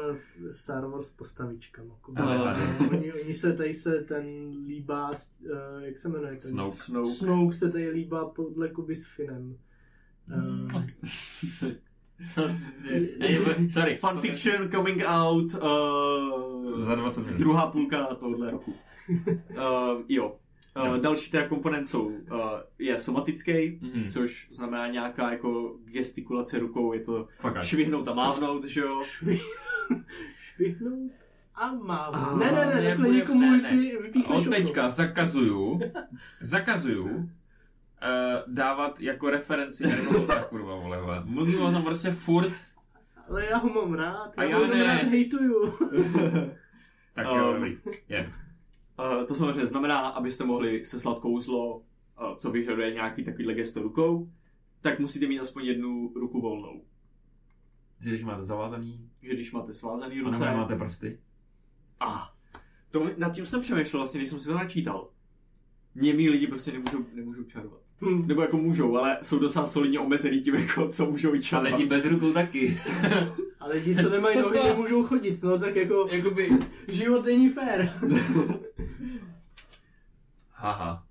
Star Wars postavičkama. Ale- oni, oni se tady se ten líbá, eh, jak se jmenuje? Ten, Snoke. Snow. Snoke se tady líbá podle Kuby s Finem. Eh, Sorry. Fanfiction coming out uh, Za 20 minut. druhá půlka tohohle roku. uh, jo. Uh, další teda komponent jsou, uh, je somatický, Mhm. což znamená nějaká jako gestikulace rukou, je to švihnout a mávnout, že jo? švihnout a mávnout. Ah, ne, ne, ne, takhle nebude- někomu ne, ne. vypí- vypíchneš Od teďka zakazuju, zakazuju uh, dávat jako referenci Harry Pottera, kurva vole, vole. Mluvím o tom prostě furt, Ale já ho mám rád, A já, já ho ne. rád hejtuju. tak Um, jo, dobrý. Je. Uh, to samozřejmě znamená, abyste mohli seslat kouzlo, uh, co vyžaduje nějaký takovýhle gesto rukou, tak musíte mít aspoň jednu ruku volnou. Že když máte zavázaný, že když máte svázaný a ruce... nebo nemáte prsty. A to, nad tím jsem přemýšlel vlastně, když jsem si to načítal. Němí lidi prostě nemůžou, nemůžou čarovat. Hm. Nebo jako můžou, ale jsou docela solidně omezený tím, jako, co můžou A vyčarovat. lidi bez rukou taky. Ale lidi, co nemají nohy, nemůžou chodit, no tak jako Jakoby... život není fér. Haha.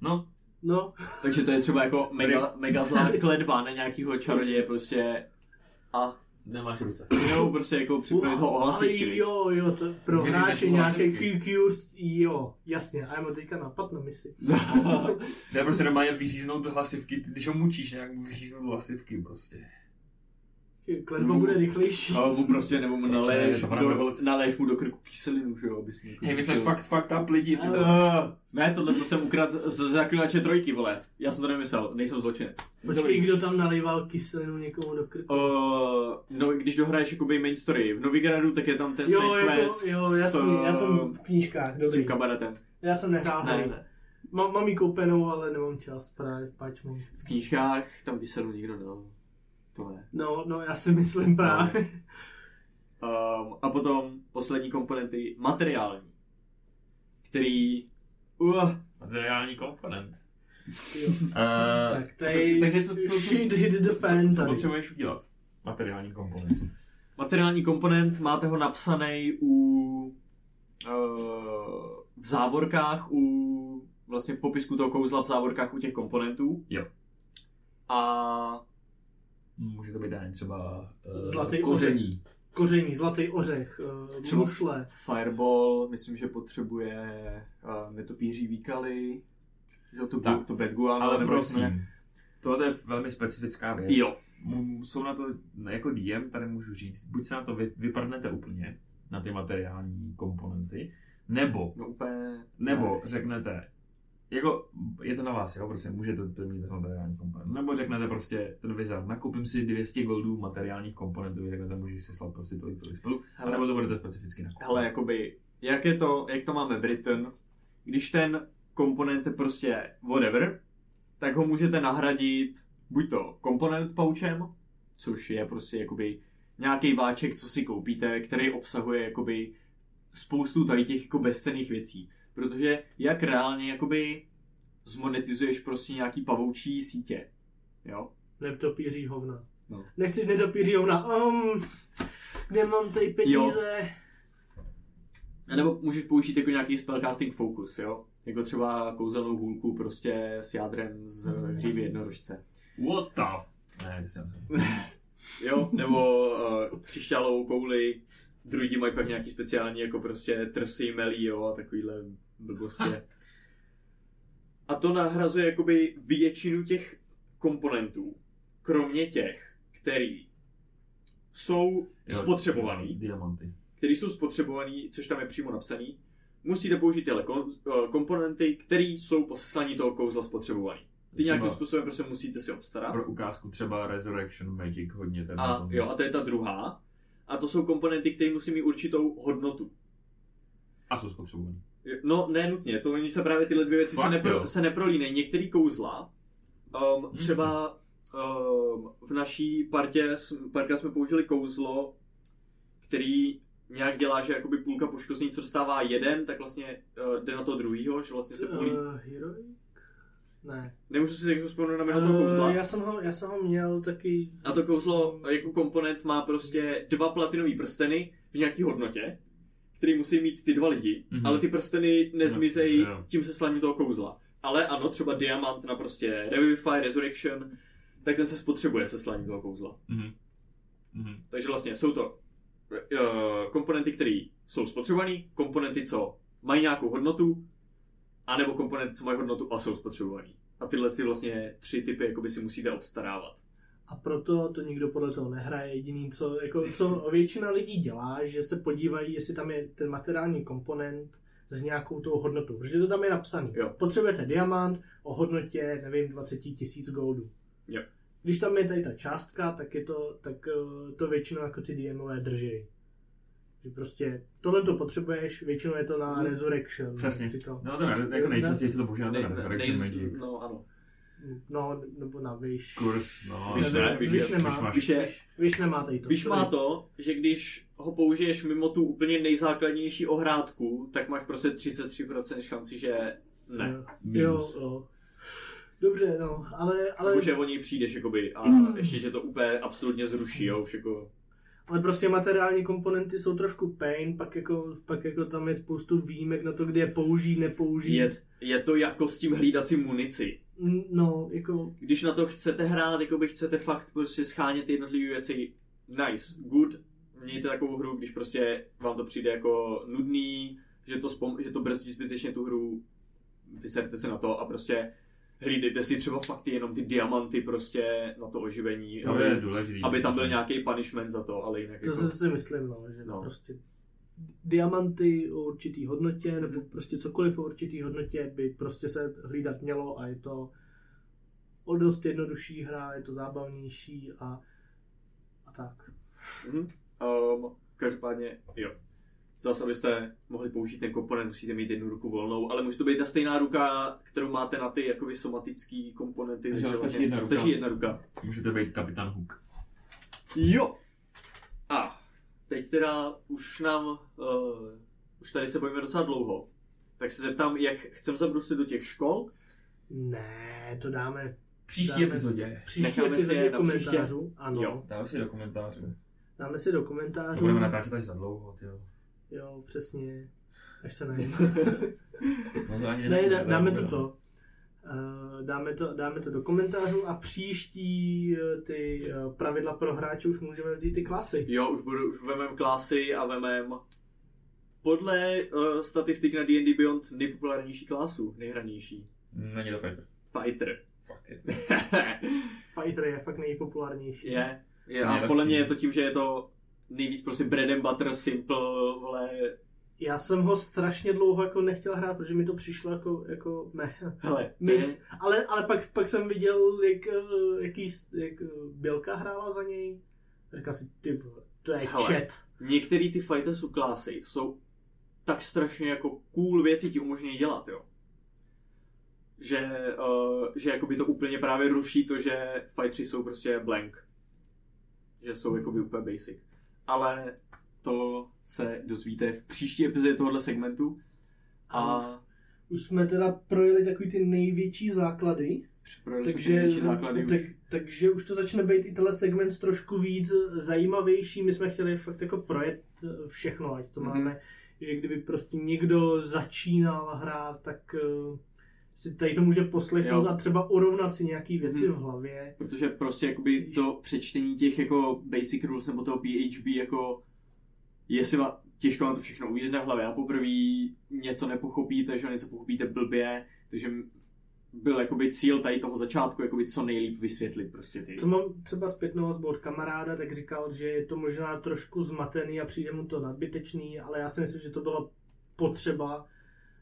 No, No, Takže to je třeba jako mega, mega zlá kledba na nějakýho čaroděje prostě a nemáš ruce. nebo prostě jako připravit ho o ale hlasivky. jo, jo, to pro hráče nějaké hlasivky. QQ, jo, jasně, a já mám teďka napad na misi. To je prostě normálně vyříznout hlasivky, ty, když ho mučíš, nějak mu vyříznout hlasivky prostě. Kledba No. bude rychlejší. A mu prostě, nebo mu hrabe do, naleješ mu do krku kyselinu, že jo, abys mu jako Hej, my jsme fakt, fakt up lidi. Uh, ne, tohle to jsem ukradl z zaklinače trojky, vole. Já jsem to nemyslel, nejsem zločinec. Počkej, kdo tam nalejval kyselinu někomu do krku? Uh, no, když dohraješ jakoby main story v Novigradu, tak je tam ten Jo, side jako, quest jo, jasný, s, já jsem v knížkách, s tím dobrý. kabaretem. Já jsem nehrál Ne, hry. ne. Mám, mám jí koupenou, ale nemám čas, právě, pač mám. V knížkách tam kyselinu nikdo nedal. To ne. No, no, já si myslím právě. Um, a potom poslední komponenty materiální, který... Uh, Materiální komponent. Uh, Tak, tady takže co, co, potřebuješ udělat? Materiální komponent. materiální komponent, máte ho napsaný u... Uh, v závorkách u... Vlastně v popisku toho kouzla v závorkách u těch komponentů. Jo. A Může to být ani třeba uh, Zlatý koření. Koření, zlatý ořech, uh, Třeba- mušle. Fireball, myslím, že potřebuje uh, netopíří výkaly, že to, Tak. to bad guano, Ale prosím, tohle je velmi specifická věc. Jo, Jsou na to, jako DM tady můžu říct, buď se na to vy, vyprdnete úplně, na ty materiální komponenty, nebo, no úplně... nebo ne. řeknete, jako, je to na vás, jo, prostě můžete to mít bez materiální komponent. Nebo řeknete prostě, ten wizard, nakoupím si 200 goldů materiálních komponentů, vy řeknete, můžeš si slat prostě tolik, tolik spolu, Hele. nebo to budete specificky nakupovat. Hele, jakoby, jak je to, jak to máme Britain, když ten komponent je prostě whatever, tak ho můžete nahradit buď to komponent pouchem, což je prostě jakoby nějaký váček, co si koupíte, který obsahuje jakoby spoustu tady těch jako bezcenných věcí. Protože jak reálně jakoby zmonetizuješ prostě nějaký pavoučí sítě, jo? Netopíří hovna. No. Nechci netopíří hovna. Um, kde mám tady peníze? A nebo můžeš použít jako nějaký spellcasting focus, jo? Jako třeba kouzelnou hůlku prostě s jádrem z hřívy jednorožce. What the f... Ne, jsem Jo? Nebo uh, křišťálovou kouli. Druidi mají pak nějaký speciální jako prostě trsy, melí, jo? A takovýhle blbosti. A to nahrazuje jakoby většinu těch komponentů, kromě těch, který jsou spotřebovaný, Diamanty. který jsou spotřebovaný, což tam je přímo napsaný, musíte použít tyhle kom- eh, komponenty, které jsou po seslání toho kouzla spotřebovaný. Ty Třeba- nějakým způsobem prostě musíte si obstarat. Pro ukázku třeba Resurrection Magic hodně ten A, jo, a to je ta druhá. A to jsou komponenty, které musí mít určitou hodnotu. a jsou spotřebovaný. No, ne nutně, to oni se právě tyhle dvě věci se, Fakt, nepro, jo? se neprolínají. Některé kouzla, um, třeba um, v naší partě, párkrát jsme použili kouzlo, který nějak dělá, že jakoby půlka poškození, co dostává jeden, tak vlastně uh, jde na to druhýho, že vlastně se půlí. Uh, heroic? Ne. Nemůžu si teď vzpomenout na jméno toho kouzla. Uh, já, jsem ho, já jsem ho měl taky... A to kouzlo jako komponent má prostě dva platinové prsteny v nějaké hodnotě, který musí mít ty dva lidi, Mhm. ale ty prsteny nezmizejí Jasně, jo. tím seslaním toho kouzla. Ale ano, třeba diamant na prostě Revivify, Resurrection, tak ten se spotřebuje seslaním toho kouzla. Mhm. Mhm. Takže vlastně jsou to uh, komponenty, které jsou spotřebované, komponenty, co mají nějakou hodnotu, anebo komponenty, co mají hodnotu a jsou spotřebované. A tyhle ty vlastně tři typy jakoby si musíte obstarávat. A proto to nikdo podle toho nehraje. Jediný, co, jako, co většina lidí dělá, že se podívají, jestli tam je ten materiální komponent s nějakou tou hodnotou. Protože to tam je napsaný. Jo. Potřebujete diamant o hodnotě, nevím, 20 tisíc goldů. Jo. Když tam je tady ta částka, tak, je to, tak eh, to většinou jako ty DMové drží. Že prostě tohle to potřebuješ, většinou je to na Mhm. Resurrection. Přesně. Říkal. No to ne, jako nejčastěji se to používá na Resurrection. No ano. No, nebo na vyš. Kurz, no. Víš ne, víš, je- nemá. víš máš- Víš je, vyš nemá tady to. Víš má to, že když ho použiješ mimo tu úplně nejzákladnější ohrádku, tak máš prostě 33% šanci, že ne. Jo, jo, jo. Dobře, no, ale, ale, Nebo že o něj přijdeš jakoby a ještě tě to úplně absolutně zruší, jo, už jako... ale prostě materiální komponenty jsou trošku pain, pak jako, pak jako tam je spoustu výjimek na to, kde je použít, nepoužít. Je, je to jako s tím hlídacím munici. No, jako, Když na to chcete hrát, jako by chcete fakt prostě schánět jednotlivé věci, nice, good, mějte takovou hru, když prostě vám to přijde jako nudný, že to, spom- že to brzdí zbytečně tu hru, vyserte se na to a prostě hlídejte si třeba fakt jenom ty diamanty prostě na to oživení, To aby, je důležitý. aby tam byl nějaký punishment za to, ale jinak to jako, si myslím, no, že No. prostě diamanty o určitý hodnotě, nebo prostě cokoliv o určitý hodnotě by prostě se hlídat mělo a je to o dost jednodušší hra, je to zábavnější a, a tak. Mhm. Um, každopádně, jo. Zase, abyste mohli použít ten komponent, musíte mít jednu ruku volnou, ale může to být ta stejná ruka, kterou máte na ty jakoby somatické komponenty. Takže stačí jedna ruka. stačí jedna ruka. Můžete být kapitán Hook. Jo! A teď teda už nám, uh, už tady se bojíme docela dlouho, tak se zeptám, jak chcem zabrusit do těch škol? Ne, to dáme Příští Dáme- epizodě. příští Necháme si epizodě je na příště. komentářů. Ano, Jo. Dáme si do komentářů. dáme si do To komentářů. budeme natáčet až za dlouho, tyjo. Jo, přesně. Až se najím. No to ani ne, dá, dáme to to. Uh, dáme to, dáme to do komentářů a příští eh, ty eh, pravidla pro hráče už můžeme vzít ty klasy. Jo, už, budu, už vemem klasy a vemem podle uh, statistik na D&D Beyond nejpopulárnější klasu, nejhranější. Není to fighter. Fighter. Fuck it. Fighter je fakt nejpopulárnější. je, je a podle mě je to tím, že je to nejvíc prostě bread and butter, simple, vole, Já jsem ho strašně dlouho jako nechtěl hrát, protože mi to přišlo jako, jako meh. hele, je, Ale, ale pak, pak jsem viděl, jak, eh, jaký, jak eh, Bělka hrála za něj. A říkal si, ty vole, to je Hele. chat. některý ty fightersů klasy jsou tak strašně jako cool věci ti umožňují dělat, jo. Že, uh, že jakoby to úplně právě ruší to, že fightři jsou prostě blank. Že jsou jakoby úplně basic. Ale to se dozvíte v příští epizodě tohohle segmentu. A Už jsme teda projeli takový ty největší základy. ty Takže, největší základy tak, už. takže už to začne být i tenhle segment trošku víc zajímavější. My jsme chtěli fakt jako projet všechno, ať to Mhm. máme, že kdyby prostě někdo začínal hrát, tak uh, si tady to může poslechnout Jo. a třeba urovnat si nějaký věci Mhm. v hlavě. Protože prostě jakoby to přečtení těch jako basic rules nebo toho PHB jako jestli má, těžko vám to všechno uvízne v hlavě na poprvé, něco nepochopíte, že něco pochopíte blbě, takže byl jakoby cíl tady toho začátku jakoby co nejlíp vysvětlit prostě ty. Co mám třeba zpětnou od kamaráda, tak říkal, že je to možná trošku zmatený a přijde mu to nadbytečný, ale já si myslím, že to bylo potřeba.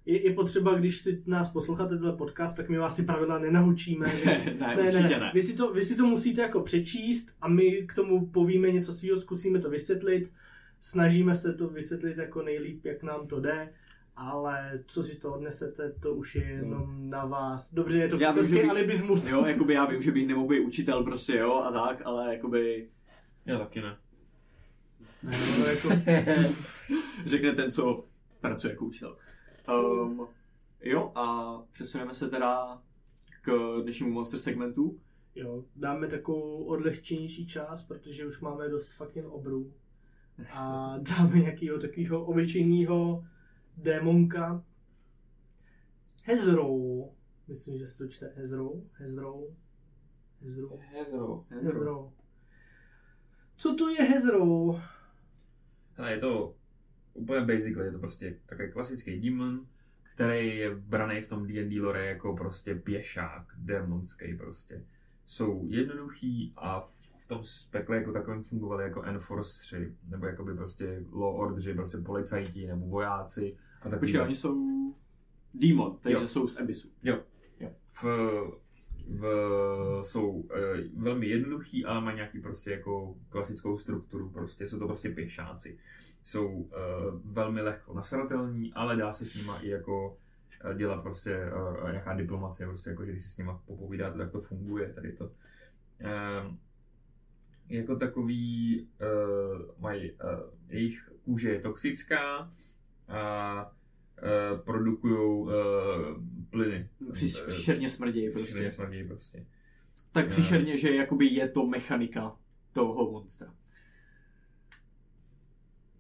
Je, je potřeba, když si nás posloucháte tenhle podcast, tak my vás ty pravidla nenaučíme. že- ne, určitě ne. Vy, si to, vy si to musíte jako přečíst a my k tomu povíme něco svého, zkusíme to vysvětlit. Snažíme se to vysvětlit jako nejlíp, jak nám to jde, ale co si z toho odnesete, to už je jenom na vás. Dobře, je to Já vím, že prostě bych- alibismus. Jo, jakoby já vím, že bych nemohl být učitel prostě, jo, a tak, ale jakoby Já taky ne. Ne, no, jako, řekne ten, co pracuje jako učitel. Um, jo, a přesuneme se teda k dnešnímu monster segmentu. jo, dáme takovou odlehčenější část, protože už máme dost fucking obrů. A dáme nějakého takového obyčejného démonka. Hezrou. Myslím, že se to čte Hezrou. Hezrou. Hezrou. Hezro. Hezrou. Co to je Hezrou? Hele, je to úplně basically, je to prostě takový klasický demon, který je braný v tom D&D lore jako prostě pěšák, démonský prostě. Jsou jednoduchý a v tom spekle jako takovém fungovali jako enforceři, nebo jakoby prostě law ordeři, prostě policajti nebo vojáci. A takový Počkej, oni jsou demon, takže Jo. jsou z Abysu. v, v, jsou e, velmi jednoduchý, ale mají nějaký prostě jako klasickou strukturu, prostě jsou to prostě pěšáci. Jsou e, velmi lehko nasratelní, ale dá se s nima i jako eh, dělat prostě eh, nějaká diplomacie, prostě jako, že když si s nima popovídáte, tak to funguje, tady to. Eh, jako takový uh, mají, uh, jejich kůže je toxická a uh, produkují uh, plyny. Při, Eh, příšerně Příšerně prostě. smrdí prostě. Tak příšerně, že jakoby je to mechanika toho monstra.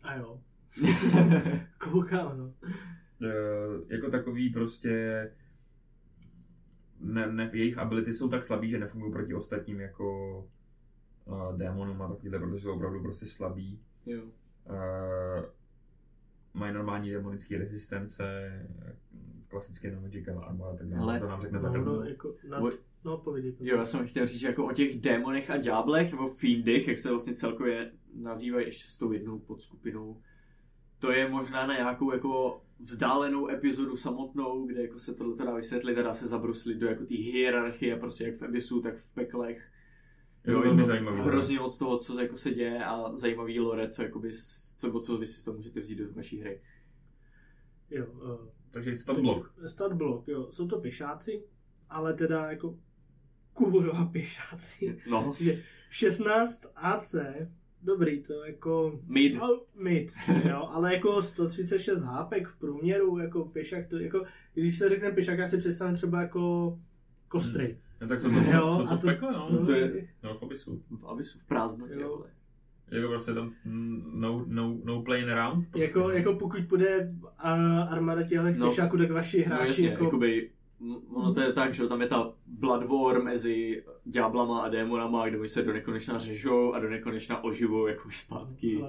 A jo. Koukám, no. Eh, jako takový prostě ne, ne, jejich ability jsou tak slabý, že nefungují proti ostatním jako uh, démonům a takovýhle, protože jsou opravdu prostě slabí. jo. Uh, mají normální demonické rezistence, klasické non-magical armor a tak dále. To nám řekne No, Petr. no, jako, na, Voj- no povídej. Jo, já jsem chtěl říct, že jako o těch démonech a ďáblech, nebo fiendech, jak se vlastně celkově nazývají ještě s tou jednou podskupinou, to je možná na nějakou jako vzdálenou epizodu samotnou, kde jako se tohle dá vysvětlit a dá se zabruslit do jako té hierarchie, prostě jak v Abyssu, tak v peklech. To Jo, je to zajímavý. hrozně moc toho, co jako se děje a zajímavý lore, co, jakoby, co, co vy si z toho můžete vzít do vaší hry. Jo, uh, Takže stat blok. Stat block, jo. Jsou to pěšáci, ale teda jako kurva pěšáci. No, že 16 AC, dobrý, to jako... mid. No, mid, jo, ale jako 136 hápek v průměru, jako pěšák, to jako, když se řekne pěšák, já si představím třeba jako kostry. No, tak jsou to, Jo, jsou to a v to- pekle, no. To je- No, v Abyssu. V Abyssu, v prázdnotě, Jo. vole. Jako prostě tam no, no, no playing around. Prostě. Jako, jako pokud bude a, armáda těchto No. pěšáků, tak vaši No hráči jasně, jako... jakoby, ono to je tak, že tam je ta blood war mezi ďáblama a démonama, kde oni se do nekonečna řežou a do nekonečna oživou jako zpátky.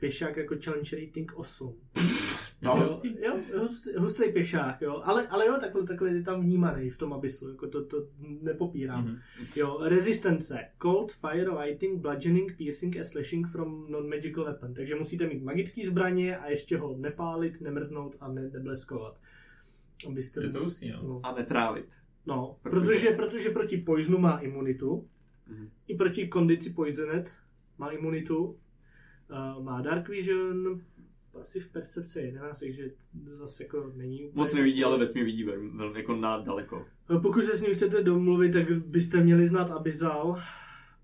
Pěšák jako challenge rating 8. No, jo, jo, hustý, hustý pěšák, jo. Ale, ale jo, takhle, takhle je tam vnímaný v tom abysu, jako to, to nepopírám. Mhm. Jo, rezistence. Cold, fire, lighting, bludgeoning, piercing a slashing from non-magical weapon. Takže musíte mít magické zbraně a ještě ho nepálit, nemrznout a ne, nebleskovat. Abyste... Je to hustý, no. no. A netrávit. no Protože- protože, protože proti poisonu má imunitu, Mhm. i proti kondici poisonet má imunitu, uh, má dark vision, asi v percepce 11, takže zase jako není úplně... Moc nevidí, ale ve tmě vidí velmi, jako na daleko. No, Pokud se s ním chcete domluvit, tak byste měli znát Abyssal.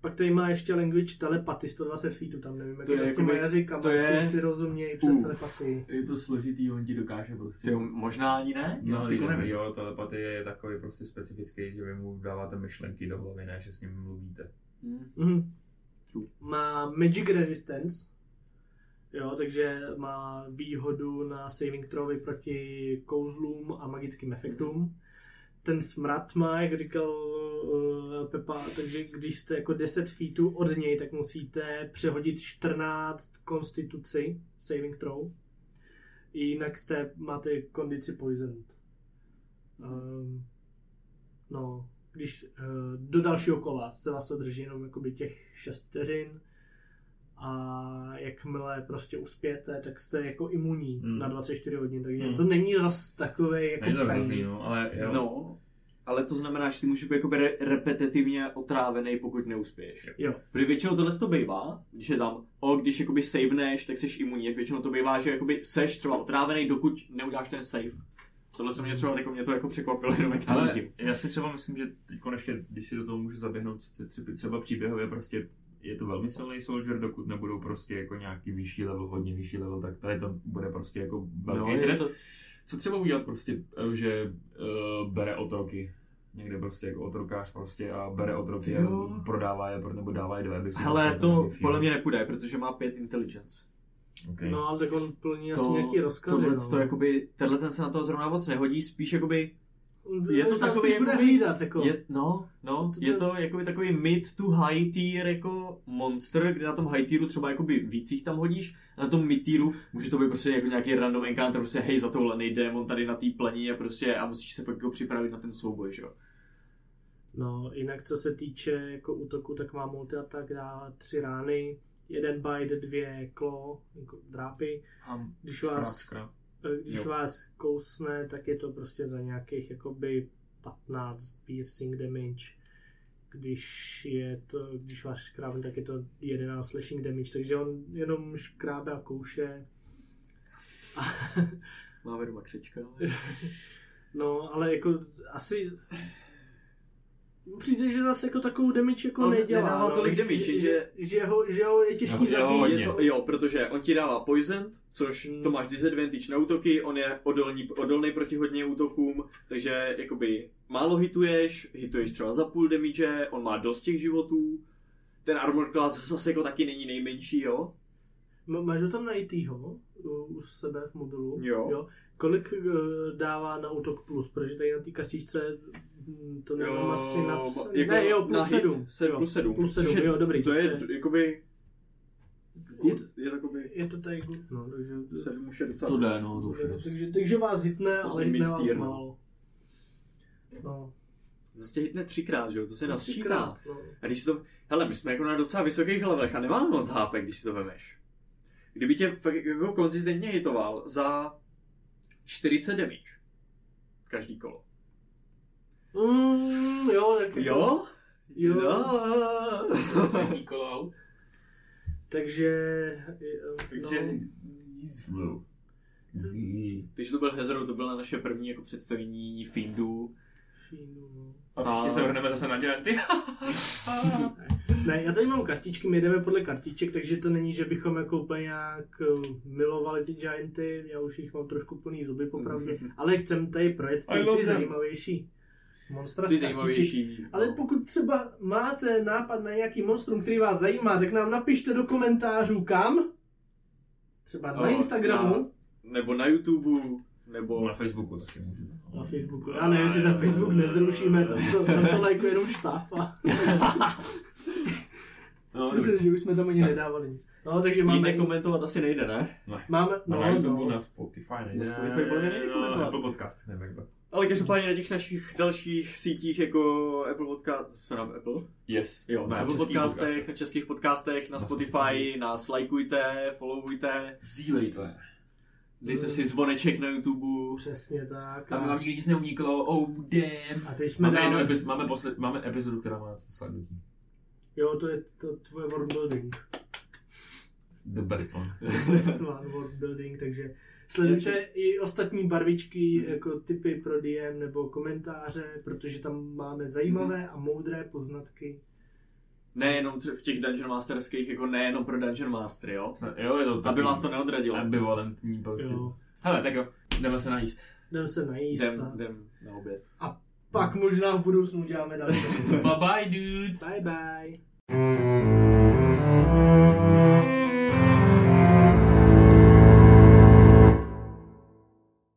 Pak tady má ještě language telepathy, 120 feetů, tam nevím, jak To je je to s těma jazykama, to jestli je- si rozumějí přes Uf. telepatii. Je to složitý, on ti dokáže prostě. Ty možná ani ne? No, Já jo, nevím. jo, telepatie je takový prostě specifický, že vy mu dáváte myšlenky do hlavy, ne, že s ním mluvíte. Mhm. True. Má magic resistance, jo, takže má výhodu na saving throwy proti kouzlům a magickým efektům. Ten smrad má, jak říkal uh, Pepa, takže když jste jako 10 feetů od něj, tak musíte přehodit 14 konstituci saving throw. Jinak jste, máte kondici poisoned. Um, no, když uh, do dalšího kola se vás to drží jenom jakoby těch 6 vteřin a jakmile prostě uspějete, tak jste jako imunní Hmm. na 24 hodin, takže Hmm. to není zas takový jako Není to hrozný, no, ale jo. No, ale to znamená, že ty můžeš být jakoby re- repetitivně otrávený, pokud neuspěješ. Jo. Protože většinou tohle to bývá, když je tam, o, když jakoby saveneš, tak jsi imunní, jak většinou to bývá, že jakoby seš třeba otrávený, dokud neuděláš ten save. Tohle se mě třeba jako, mě to jako překvapilo, jenom jak to Ale já si třeba myslím, že teď konečně, když si do toho můžu zaběhnout, třeba- třeba příběhově prostě je to velmi silný soldier, dokud nebudou prostě jako nějaký vyšší level, hodně vyšší level, tak tady to bude prostě jako velký No, je to, Co třeba udělat prostě, eh, že uh, bere otroky, někde prostě jako otrokář prostě a bere otroky Jo. a prodává je, nebo dává je do weby. hele, to podle mě nepůjde, protože má pět intelligence. Okay. No, ale tak on plní asi To, nějaký rozkazy, tohle, no. to jakoby, tenhle ten se na to zrovna moc nehodí, spíš jakoby je to takový jakoby- hlídat, jako. Je, no, no, To- to- je to jakoby takový mid to high tier jako monster, kde na tom high tieru třeba jakoby víc jich tam hodíš, a na tom mid tieru může to být prostě jako nějaký random encounter, prostě hej, zatoulený démon tady na té plení a prostě a musíš se fakt jako připravit na ten souboj, že jo. No, jinak co se týče jako útoku, tak má multi-attack, dá tři rány, jeden bite, dvě klo, jako drápy. A Když vás, když Jo. vás kousne, tak je to prostě za nějakých jakoby 15 piercing damage. Když je to, když vás škrábne, tak je to 11 slashing damage, takže on jenom škrábe a kouše. Máme doma křečka. No, ale jako asi... Přijde, že zase jako takovou damage jako On nedělá. nedává no, tolik damage, že, že, že, ho, že ho je těžký No, zabít. to, jo, protože on ti dává poison, což Hmm. to máš disadvantage na útoky, on je odolný, odolný proti hodně útokům, takže jakoby málo hituješ, hituješ třeba za půl damage, on má dost těch životů, ten armor class zase jako taky není nejmenší, jo? M- Máš ho tam najítýho u, u sebe v mobilu? Jo. jo. Kolik uh, dává na útok plus? Protože tady na té kartičce hm, to nemám asi napsané. jako ne, jo, na plus hit 7. se, jo. plus 7. Plus 7, což je, jo, dobrý. To je, to je, jakoby, good, Je je, to jakoby, je to tady good, no, takže... 7 už je docela To jde, no, to už je dost. takže, takže vás hitne, To ale hitne vás tier, no. málo. No, Zase tě hitne třikrát, že jo, to se nasčítá. třikrát, no. A když si to, hele, my jsme jako na docela vysokých levelech a nemáme moc HP, když si to vemeš. Kdyby tě fakt jako konzistentně hitoval za 40 damage. Každý kolo. Mm, jo, tak jako- Jo? Jo. Kolo out. Takže... Takže no. Zí. Když to byl Hezro, to bylo naše první jako představení Findu. no. A příště se vrhneme zase na Gianty. Ne, já tady mám kartičky, my jdeme podle kartiček, takže to není, že bychom jako úplně nějak eh, milovali ty Gianty, já už jich mám trošku plný zuby popravdě, ale chcem tady projet ty, ty them. zajímavější monstra Ty zajímavější. Ale no. pokud třeba máte nápad na nějaký monstrum, který vás zajímá, tak nám napište do komentářů kam. Třeba na No, Instagramu, na- Nebo na YouTube, nebo... Na Facebooku na Facebooku. Já nevím, jestli ten Facebook nezrušíme, tam to, tam to lajkuje jenom štáfa. No, Myslím, že už jsme tam ani nedávali nic. No, takže Máme... máme... komentovat asi nejde, ne? Máme, No, no, na YouTube, no. na Spotify nejde. Na Spotify podle mě nejde no, komentovat. Apple Podcast, nevím jak to. Ale každopádně na těch našich dalších sítích jako Apple Podcast, co na Apple? Yes. Jo, na Apple českých podcastech, na českých podcastech, na Na Spotify, Spotify. nás lajkujte, followujte, Sdílejte. dejte si zvoneček na YouTube. Přesně tak. Aby vám nikdy nic neuniklo, oh damn. a teď jsme Máme, epiz- máme, posled, máme epizodu, která má 100 slednutí. Jo, to je to tvoje world building. The best one. Best one world building, takže sledujte i ostatní barvičky, jako typy pro DM nebo komentáře, protože tam máme zajímavé a moudré poznatky. Nejenom v těch Dungeon Masterských, jako nejenom pro Dungeon Mastery, jo? Jo, je to Aby takový vás to neodradilo. Ambivalentní prostě. Jo. Hele, tak jo, jdeme se najíst. Jdem se najíst Jdem, a jdem na oběd. pak možná v budoucnu uděláme další. Bye bye dudes! bye bye.